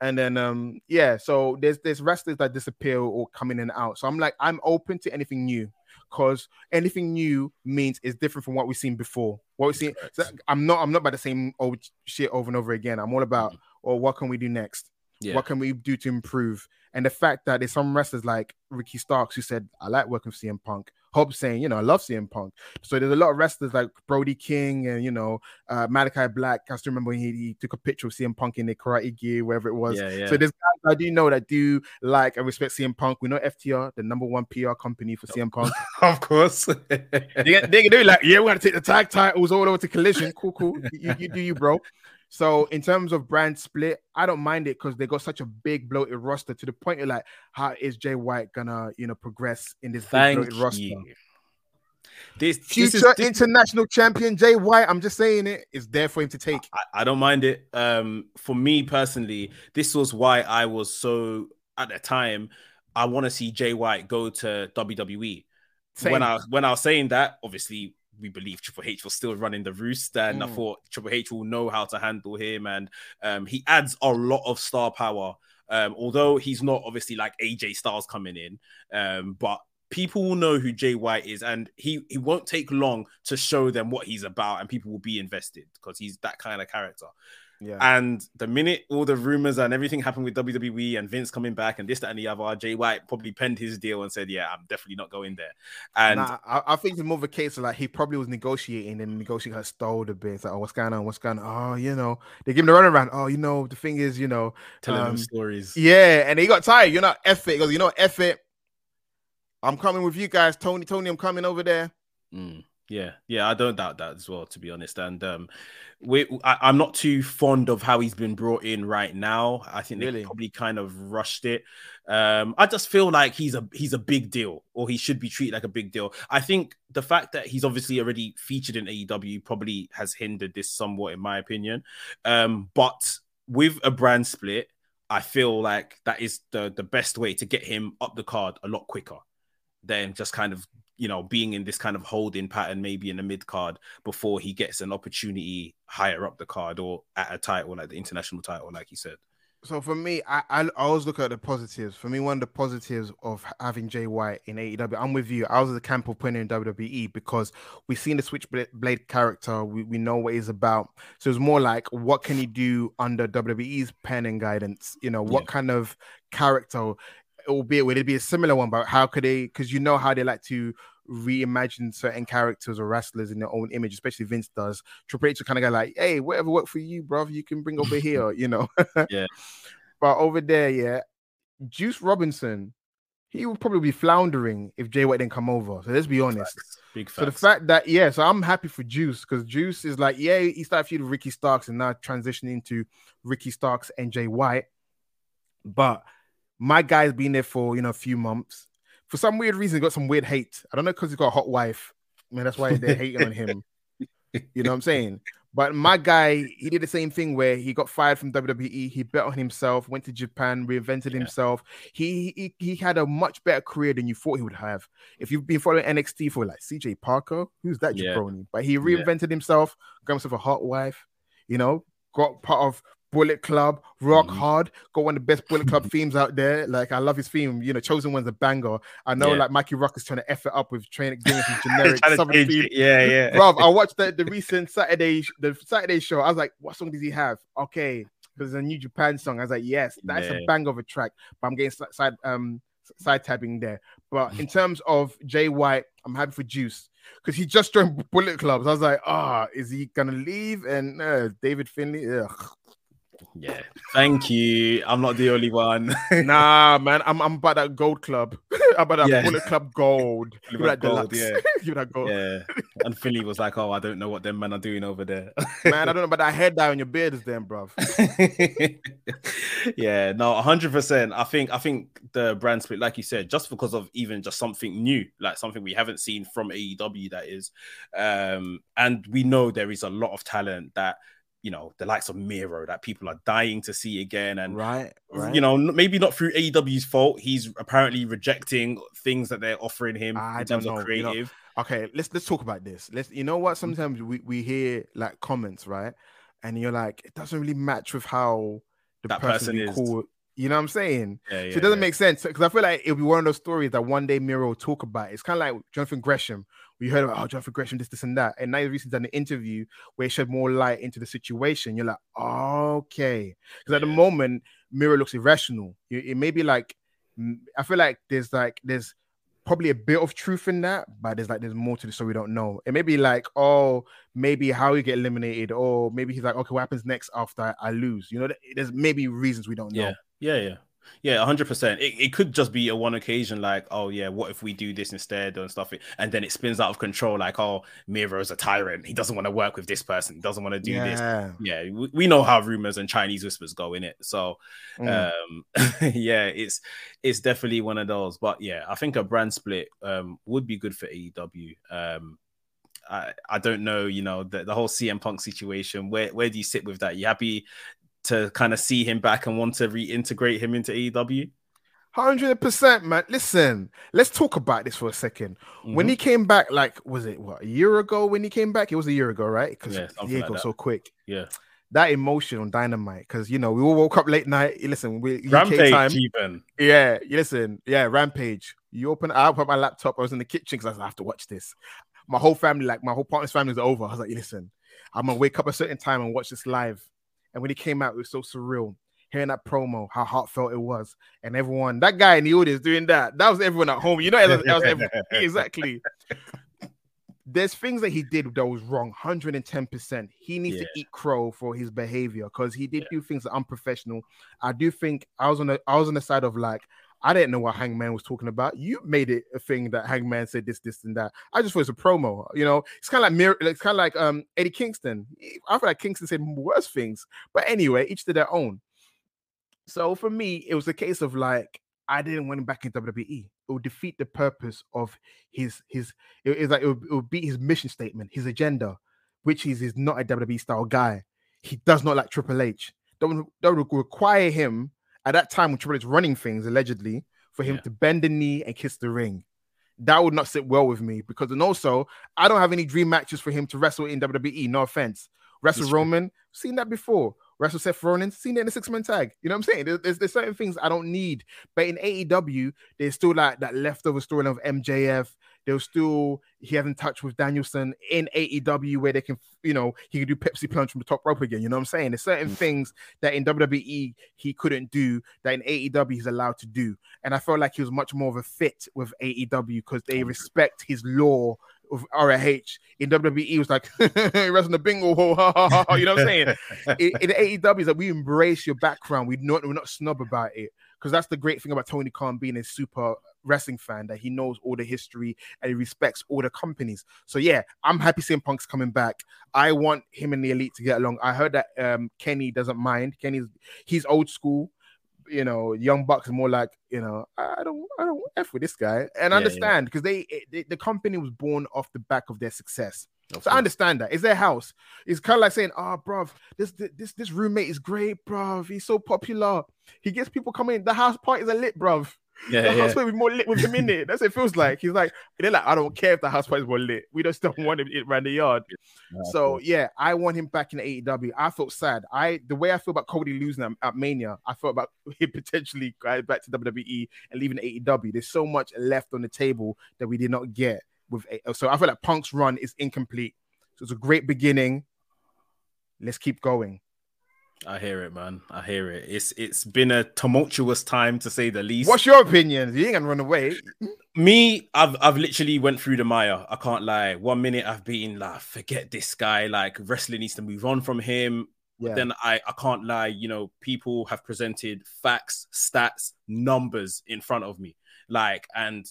And then um yeah, so there's there's wrestlers that disappear or come in and out. So I'm like, I'm open to anything new because anything new means it's different from what we've seen before. What we've seen, so I'm not I'm not about the same old shit over and over again. I'm all about mm or what can we do next? Yeah. What can we do to improve? And the fact that there's some wrestlers like Ricky Starks who said, I like working with CM Punk. Hope saying, you know, I love CM Punk. So there's a lot of wrestlers like Brody King and, you know, uh, Malakai Black. I still remember he, he took a picture of CM Punk in the karate gear, wherever it was. Yeah, yeah. So there's guys I do know that do like and respect CM Punk. We know FTR, the number one PR company for CM Punk. of course. they, they, do like, yeah, we're going to take the tag titles all over to Collision. Cool, cool. You, you do you, bro. So in terms of brand split, I don't mind it because they got such a big bloated roster to the point of like, how is Jay White gonna you know progress in this big bloated you. roster? This future this is, this... international champion Jay White, I'm just saying it is there for him to take. I, I don't mind it. Um, for me personally, this was why I was so at the time. I want to see Jay White go to WWE. Same. When I when I was saying that, obviously we believe Triple H was still running the roost, and mm. I thought Triple H will know how to handle him, and um, he adds a lot of star power. Um, although he's not obviously like AJ Styles coming in, um, but people will know who Jay White is, and he he won't take long to show them what he's about, and people will be invested because he's that kind of character. Yeah. And the minute all the rumors and everything happened with WWE and Vince coming back and this, that, and the other, Jay White probably penned his deal and said, Yeah, I'm definitely not going there. And nah, I, I, think it's more of a case of like he probably was negotiating and negotiating of stalled a bit. It's like, Oh, what's going on? What's going on? Oh, you know, they give him the runaround. Oh, you know, the thing is, you know, telling um, stories. Yeah. And he got tired. You're not F it. He goes, You know, F it. I'm coming with you guys. Tony, Tony, I'm coming over there. Mm. Yeah, yeah, I don't doubt that as well, to be honest. And um, we, I, am not too fond of how he's been brought in right now. I think really? they probably kind of rushed it. Um, I just feel like he's a he's a big deal, or he should be treated like a big deal. I think the fact that he's obviously already featured in AEW probably has hindered this somewhat, in my opinion. Um, but with a brand split, I feel like that is the the best way to get him up the card a lot quicker than just kind of you know, being in this kind of holding pattern, maybe in the mid card before he gets an opportunity higher up the card or at a title like the international title, like you said. So for me, I, I always look at the positives. For me, one of the positives of having Jay White in AEW, I'm with you. I was at the camp of putting in WWE because we've seen the Switchblade character. We, we know what he's about. So it's more like, what can he do under WWE's pen and guidance? You know, what yeah. kind of character albeit would it be a similar one, but how could they? Because you know how they like to reimagine certain characters or wrestlers in their own image, especially Vince does. Triple H kind of go like, "Hey, whatever worked for you, bro, you can bring over here," you know. yeah. But over there, yeah, Juice Robinson, he would probably be floundering if Jay White didn't come over. So let's be honest. Facts. Big facts. So the fact that yeah, so I'm happy for Juice because Juice is like, yeah, he started feuding with Ricky Starks and now transitioning to Ricky Starks and Jay White. But my guy's been there for you know a few months. For some weird reason, he got some weird hate. I don't know because he's got a hot wife. I mean, that's why they're hating on him. You know what I'm saying? But my guy, he did the same thing where he got fired from WWE. He bet on himself, went to Japan, reinvented Yeah. himself. He, he he had a much better career than you thought he would have. If you've been following NXT for like CJ Parker, who's that Yeah. jabroni? But he reinvented himself, got himself a hot wife, you know, got part of Bullet Club, Rock Mhm. Hard, got one of the best Bullet Club themes out there. Like I love his theme, you know, Chosen One's a banger. I know Yeah. like Mikey Rukus is trying to F it up with doing some generic southern theme. Yeah, yeah. Bro, I watched the, the recent Saturday the Saturday show. I was like, what song does he have? Okay, There's a new Japan song. I was like, yes, that's Yeah. a bang of a track. But I'm getting side um side tabbing there. But in terms of Jay White, I'm happy for Juice because he just joined Bullet Clubs. I was like, ah, is he gonna leave? And uh, David Finlay, ugh. Yeah. Thank you. I'm not the only one. nah, man, I'm I'm about that gold club. I'm about that Yeah. Bullet Club gold. Give me Bullet that Gold, deluxe. yeah. Give me that gold. yeah. And Philly was like, oh, I don't know what them men are doing over there. Man, I don't know about that hair dye on your beard is then, bruv. yeah, no, hundred percent. I think I think the brand split, like you said, just because of even just something new, like something we haven't seen from AEW, that is, um, and we know there is a lot of talent that you know the likes of Miro that people are dying to see again, and Right, you know maybe not through AEW's fault. He's apparently rejecting things that they're offering him I in don't of know, you know, okay let's let's talk about this. Let's you know what? Mm. Sometimes we, we hear like comments right? And you're like it doesn't really match with how the That person, person is. call you know what i'm saying Yeah, yeah, so it doesn't yeah. make sense because i feel like it'll be one of those stories that one day miro will talk about it's kind of like jonathan gresham we heard about oh jonathan gresham this this and that and now he's recently done an interview where he shed more light into the situation you're like okay because at the moment miro looks irrational it, it may be like i feel like there's like there's probably a bit of truth in that, but there's like there's more to the story we don't know. It may be like, oh, maybe how you get eliminated, or maybe he's like, okay, what happens next after I, I lose? You know, there's maybe reasons we don't know. Yeah, yeah, yeah. Yeah, hundred percent. It it could just be a one occasion, like, oh yeah, what if we do this instead and stuff, and then it spins out of control, like, oh, Miro's a tyrant. He doesn't want to work with this person. He doesn't want to do this. yeah. Yeah, we, we know how rumors and Chinese whispers go in it. So, Mm. um, yeah, it's it's definitely one of those. But yeah, I think a brand split um would be good for AEW. Um, I I don't know, you know, the, the whole CM Punk situation. Where where do you sit with that? You happy to kind of see him back and want to reintegrate him into AEW? Hundred percent, man. Listen, let's talk about this for a 2nd Mm-hmm. When he came back, like, was it what a year ago? When he came back, it was a year ago, right? Because Yeah, year like so quick. Yeah, That emotion on Dynamite, because you know we all woke up late night. Listen, we UK Rampage time. even. Yeah, listen, yeah, Rampage. You open, I opened my laptop. I was in the kitchen because I like, I have to watch this. My whole family, like my whole partner's family, is over. I was like, listen, I'm gonna wake up a certain time and watch this live. And when he came out, it was so surreal. Hearing that promo, how heartfelt it was, and everyone, that guy in the audience doing that, that was everyone at home. You know, that was everyone. exactly. There's things that he did that was wrong, 110%. He needs to eat crow for his behavior because he did do things that are unprofessional. I do think I was on the I was on the side of like I didn't know what Hangman was talking about. You made it a thing that Hangman said this, this, and that. I just thought it was a promo. You know, it's kind of like mirror. It's kind of like um Eddie Kingston. I feel like Kingston said worse things, but anyway, each to their own. So for me, it was a case of like I didn't want him back in WWE. It would defeat the purpose of his his. It, it's like it would, it would beat his mission statement, his agenda, which is he's not a WWE style guy. He does not like Triple H. That would require him at that time when Triple H running things allegedly for him Yeah. to bend the knee and kiss the ring. That would not sit well with me because and also I don't have any dream matches for him to wrestle in WWE. No offense, wrestle true. Roman, seen that before. Wrestle Seth Rollins, seen it in a six man tag. You know what I'm saying? There's, there's, there's certain things I don't need, but in AEW, there's still like that leftover storyline of MJF. There's still he hasn't touched with Danielson in AEW where they can, you know, he can do Pepsi plunge from the top rope again. You know what I'm saying? There's certain Mm. things that in WWE he couldn't do that in AEW he's allowed to do. And I felt like he was much more of a fit with AEW because they respect his law of ROH. In WWE, was like he was like, wrestling the bingo, ho, ha, ha, ha, ha," you know what I'm saying? in, in AEW, is that we embrace your background. We not we're not snub about it because that's the great thing about Tony Khan being a super wrestling fan that he knows all the history and he respects all the companies. So yeah, I'm happy CM Punk's coming back. I want him and the elite to get along. I heard that um, Kenny doesn't mind. Kenny's he's old school. You know, Young Bucks more like you know. I don't, I don't f with this guy, and Yeah, understand because they, they the company was born off the back of their success. So I understand that. It's their house. It's kind of like saying, "Ah, bruv, this this this roommate is great, bruv. He's so popular. He gets people coming. The house parties are lit, bruv. Yeah, the yeah. house party be more lit with him in it. That's what it feels like. He's like, they're like, I don't care if the house parties were lit. We just don't want him it around the yard. Yeah, so yeah, I want him back in AEW. I felt sad. I the way I feel about Cody losing at, at Mania, I felt about him potentially going back to WWE and leaving AEW. There's so much left on the table that we did not get with. A- So I feel like Punk's run is incomplete. So it's a great beginning. Let's keep going. I hear it, man. I hear it. It's it's been a tumultuous time to say the least. What's your opinion? You ain't gonna run away. me i've i've literally went through the mire i can't lie one minute i've been like forget this guy like wrestling needs to move on from him Yeah. then i i can't lie you know people have presented facts stats numbers in front of me like and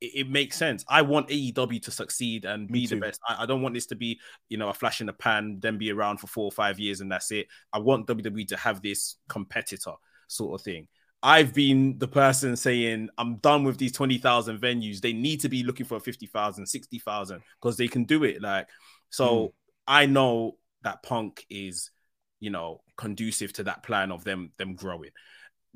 it, makes sense i want aew to succeed and be the best I, I don't want this to be you know a flash in the pan then be around for four or five years and that's it i want wwe to have this competitor sort of thing I've been the person saying I'm done with these 20,000 venues. They need to be looking for 50,000, 60,000 because they can do it. Like, so hmm. I know that punk is, you know, conducive to that plan of them, them growing.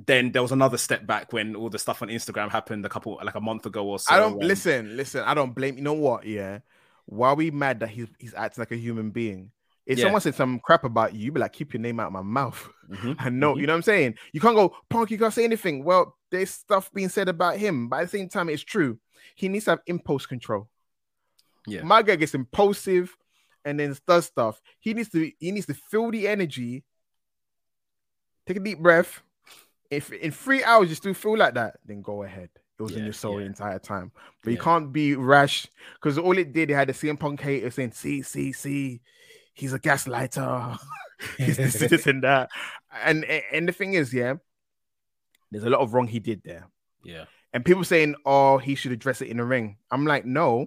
Then there was another step back when all the stuff on Instagram happened a couple, like a month ago or so. I don't and- listen, listen. I don't blame. You know what? Yeah. Why are we mad that he's he's acting like a human being? If Yeah. someone said some crap about you, you be like, keep your name out of my mouth. Mhm, I know, mhm. you know what I'm saying? You can't go, Punk, you can't say anything. Well, there's stuff being said about him, but at the same time, it's true. He needs to have impulse control. Yeah. My guy gets impulsive and then does stuff. He needs to he needs to feel the energy, take a deep breath. If in three hours you still feel like that, then go ahead. It was in your soul the entire time. But you can't be rash because all it did, it had the CM Punk hater saying, see, see, see, he's a gaslighter. he's this, this, and that. And and the thing is, yeah, there's a lot of wrong he did there. Yeah. And people saying, oh, he should address it in the ring. I'm like, no.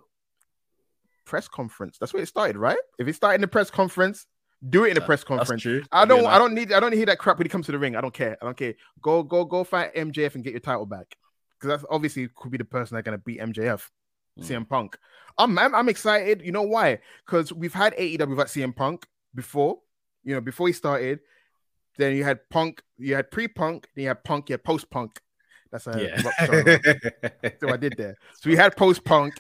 Press conference. That's where it started, right? If it started in the press conference, do it in a press conference. I don't. I don't need. I don't hear that crap when he comes to the ring. I don't care. I don't care. Go, go, go fight MJF and get your title back. Because that's obviously could be the person that's gonna beat MJF, Mm. CM Punk. I'm, I'm, I'm excited. You know why? Because we've had AEW without CM Punk before. You know, before he started. Then you had Punk. You had pre-Punk. Then you had Punk. You had post-Punk. That's a Yeah. so I did there. So we had post punk,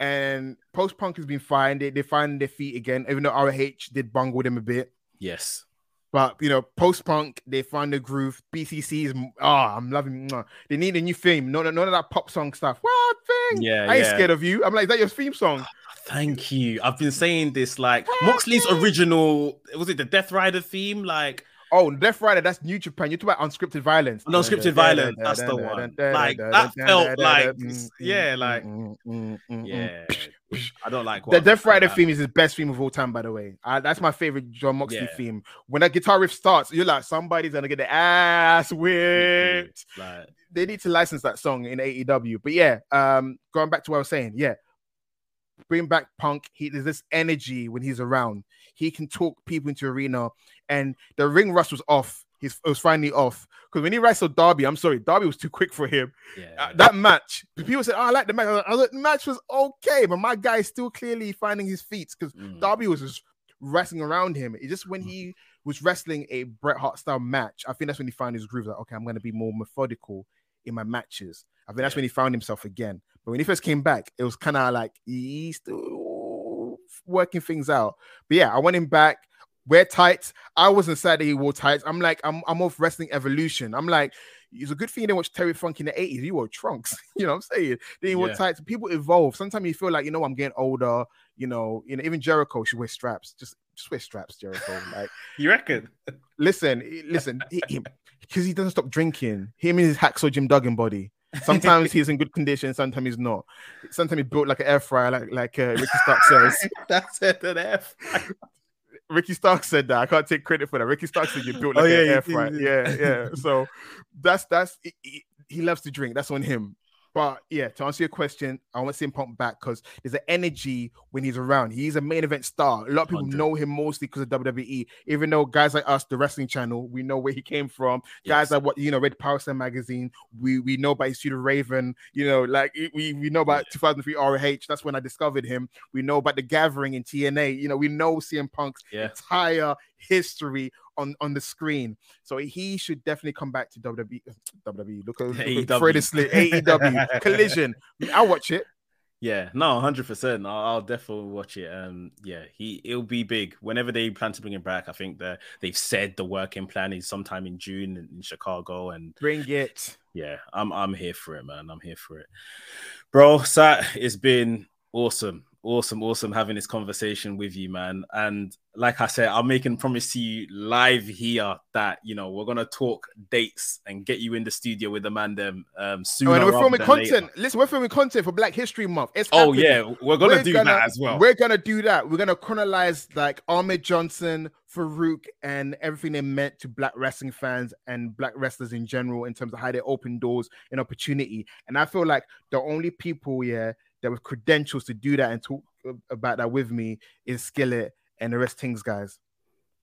and post punk has been fine. They they find their feet again, even though ROH did bungle them a bit. yes. But you know, post punk, they find the groove. BCC is ah, I'm loving. mwah. They need a new theme. None, of- none of that pop song stuff. What thing? Yeah. I ain't yeah. scared of you. I'm like, is that your theme song? Thank you. I've been saying this like Moxley's original. Was it the Death Rider theme? Like Oh, Death Rider, that's New Japan. You're talking about unscripted violence. Unscripted violence, that's the one. Like, that felt like- yeah, like- yeah, I don't like The Death Rider theme is his best theme of all time, by the way. Uh, that's my favorite Jon Moxley Yeah. theme. When that guitar riff starts, you're like, somebody's gonna get the ass whipped. Like, They need to license that song in AEW. But yeah, um, going back to what I was saying, yeah, bring back Punk. He there's this energy when he's around. He can talk people into arena, and the ring rust was off. He's it was finally off because when he wrestled Darby, I'm sorry, Darby was too quick for him. yeah, Uh, that match, people said, "Oh, I like the match." I was like, the match was okay, but my guy is still clearly finding his feet because Mm. Darby was just wrestling around him. It just when he was wrestling a Bret Hart style match, I think that's when he found his groove. Like, okay, I'm going to be more methodical in my matches. I think that's Yeah. when he found himself again. But when he first came back, it was kind of like he's still working things out. But yeah, I want him back. Wear tights. I wasn't sad that he wore tights. I'm like, I'm, I'm off wrestling evolution. I'm like, it's a good thing you didn't watch Terry Funk in the 80s. He wore trunks. you know what I'm saying? Then he wore Yeah. tights. People evolve. Sometimes you feel like, you know, I'm getting older. You know, you know, even Jericho should wear straps. Just just wear straps, Jericho. Like, you reckon? listen, listen, because he doesn't stop drinking. Him and his hacksaw Jim Duggan body. Sometimes he's in good condition, sometimes he's not. Sometimes he built like an air fryer, like like uh, Ricky Starks says. That's it. An F. Ricky Starks said that. I can't take credit for that. Ricky Starks said you built Oh, like yeah, an air fryer. Yeah, yeah. So that's that's he, he- he loves to drink. That's on him. But yeah, to answer your question, I want CM Punk back because there's an energy when he's around. He's a main event star. A lot of people 100. know him mostly because of WWE. Even though guys like us, the wrestling channel, we know where he came from. Guys Yes. like what you know, read Power Slam magazine. We we know about his Studio Raven. You know, like we we know about 2003 ROH. That's when I discovered him. We know about the Gathering in TNA. You know, we know CM Punk's Yeah. entire history on on the screen. So he should definitely come back to WWE. WWE. Look at AEW. Freud is lit. AEW Collision. I'll watch it. Yeah, no, hundred percent. I'll, I'll definitely watch it. Um, yeah, he it'll be big whenever they plan to bring him back. I think that they've said the working plan is sometime in June in, in Chicago, and Bring it. yeah, I'm I'm here for it, man. I'm here for it, bro. Sat, it's been awesome, awesome, awesome having this conversation with you, man. And like I said, I'm making promise to you live here that you know we're gonna talk dates and get you in the studio with the man them um soon. Oh, and we're filming content. Listen, we're filming content for Black History Month. It's Oh happening. yeah, we're gonna We're do gonna- that as well. We're gonna do that. We're gonna chronologize like Ahmed Johnson, Faarooq, and everything they meant to black wrestling fans and black wrestlers in general in terms of how they opened doors and opportunity. And I feel like the only people, yeah, that with credentials to do that and talk about that with me is Skillet and the Wresthings, guys.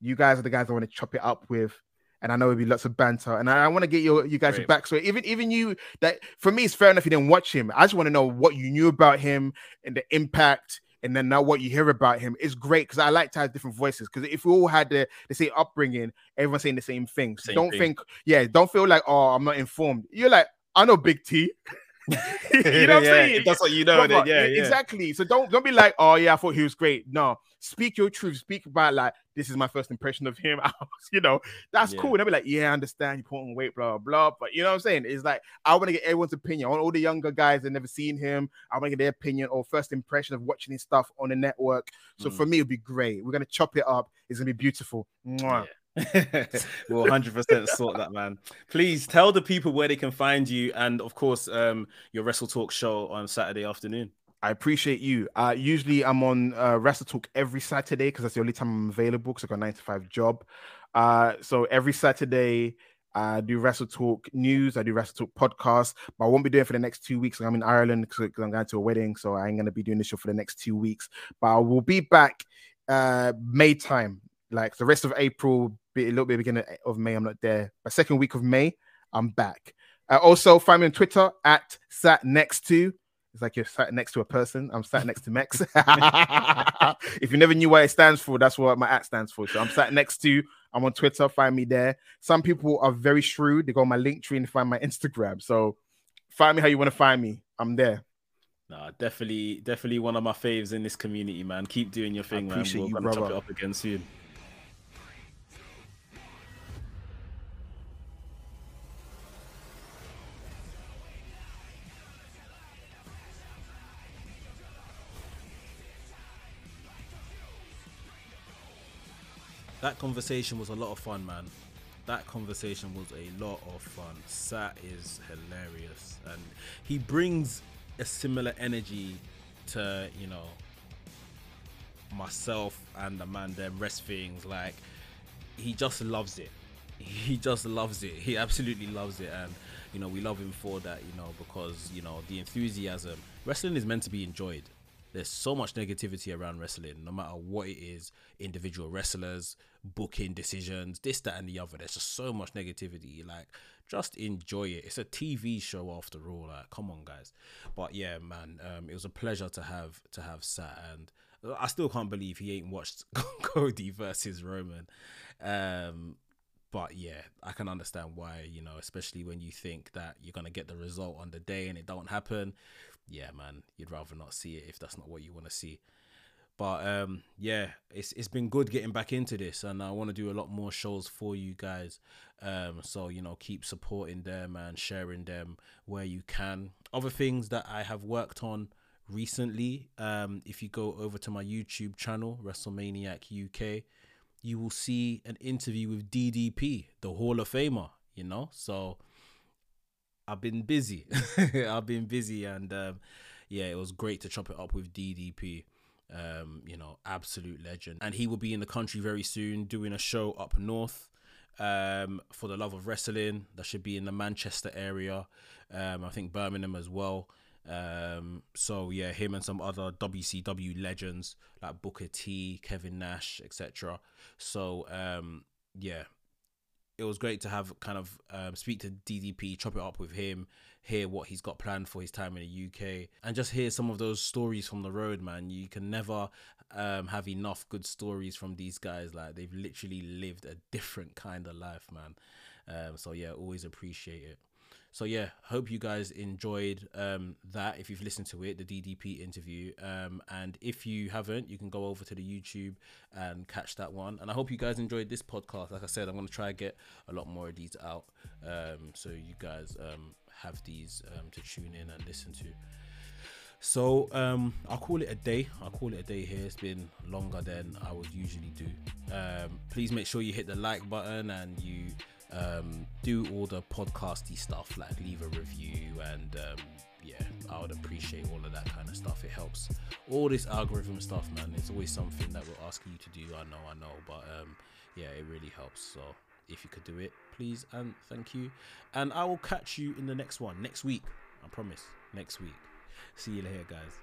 You guys are the guys I want to chop it up with. And I know it'll be lots of banter. And I, I want to get your you guys Great. back. So even even you that for me it's fair enough you didn't watch him. I just want to know what you knew about him and the impact and then now what you hear about him is great because I like to have different voices. Because if we all had the, the same upbringing, everyone's saying the same thing. So Same don't thing. think, yeah, don't feel like, oh, I'm not informed. You're like, I know Big T. you know what I'm Yeah, saying? that's what you know. Then, yeah, yeah. exactly. So don't don't be like, oh yeah, I thought he was great. No, speak your truth. Speak about like this is my first impression of him. I was, you know, that's Yeah. cool. They'll be like, yeah, I understand you put on weight, blah blah. But you know what I'm saying? It's like I want to get everyone's opinion. I want all the younger guys that never seen him. I want to get their opinion or first impression of watching his stuff on the network. So Mm. for me, it'd be great. We're gonna chop it up. It's gonna be beautiful. Mwah. We'll 100% sort that, man. Please tell the people where they can find you, and of course, um, your WrestleTalk show on Saturday afternoon. I appreciate you. Uh, usually I'm on uh, WrestleTalk every Saturday because that's the only time I'm available because I got a nine to five job. Uh, so every Saturday I do WrestleTalk news. I do WrestleTalk podcast, but I won't be doing for the next two weeks. I'm in Ireland because I'm going to a wedding, so I ain't gonna be doing this show for the next two weeks. But I will be back uh May time, like the rest of April, be a little bit beginning of May. I'm not there, but second week of May, I'm back. Uh, also, find me on Twitter at sat next to. It's like you're sat next to a person. I'm sat next to Mex. if you never knew what it stands for, that's what my at stands for. So I'm sat next to. I'm on Twitter. Find me there. Some people are very shrewd. They go on my Linktree and find my Instagram. So find me how you want to find me. I'm there. No, definitely, definitely one of my faves in this community, man. Keep doing your thing, man. appreciate We're you, gonna chop brother. it up again soon. That conversation was a lot of fun, man. That conversation was a lot of fun. Sat is hilarious, and he brings a similar energy to you know myself and the man them Wresthings. Like he just loves it. He just loves it. He absolutely loves it, and you know we love him for that. You know because you know the enthusiasm. Wrestling is meant to be enjoyed. There's so much negativity around wrestling, no matter what it is. Individual wrestlers, booking decisions, this, that, and the other. There's just so much negativity. Like, just enjoy it. It's a TV show after all. Like, come on, guys. But yeah, man, um, it was a pleasure to have to have Sat, and I still can't believe he ain't watched Cody versus Roman. Um, but yeah, I can understand why, you know, especially when you think that you're gonna get the result on the day and it don't happen. Yeah, man, you'd rather not see it if that's not what you want to see. But um, yeah, it's it's been good getting back into this, and I want to do a lot more shows for you guys. Um, so you know, keep supporting them and sharing them where you can. Other things that I have worked on recently, um, if you go over to my YouTube channel, WrestleManiac UK, you will see an interview with DDP, the Hall of Famer. You know, so I've been busy. I've been busy, and um, yeah, it was great to chop it up with DDP. Um, you know, absolute legend, and he will be in the country very soon doing a show up north. um, for the love of wrestling. That should be in the Manchester area. Um, I think Birmingham as well. Um, so yeah, him and some other WCW legends like Booker T, Kevin Nash, etc. So um, yeah, it was great to have kind of um, speak to DDP, chop it up with him, hear what he's got planned for his time in the UK, and just hear some of those stories from the road, man. You can never um, have enough good stories from these guys. Like they've literally lived a different kind of life, man. Um, so yeah, always appreciate it. So yeah, hope you guys enjoyed um, that. If you've listened to it, the DDP interview, um, and if you haven't, you can go over to the YouTube and catch that one. And I hope you guys enjoyed this podcast. Like I said, I'm gonna try to get a lot more of these out, um, so you guys um, have these um, to tune in and listen to. So um, I'll call it a day. I'll call it a day here. It's been longer than I would usually do. Um, please make sure you hit the like button and you um, do all the podcasty stuff, like leave a review and um, yeah, I would appreciate all of that kind of stuff. It helps. All this algorithm stuff, man. It's always something that we're asking you to do. I know, I know, but um, yeah, it really helps. So if you could do it, please and thank you. And I will catch you in the next one next week. I promise. Next week. See you later, guys.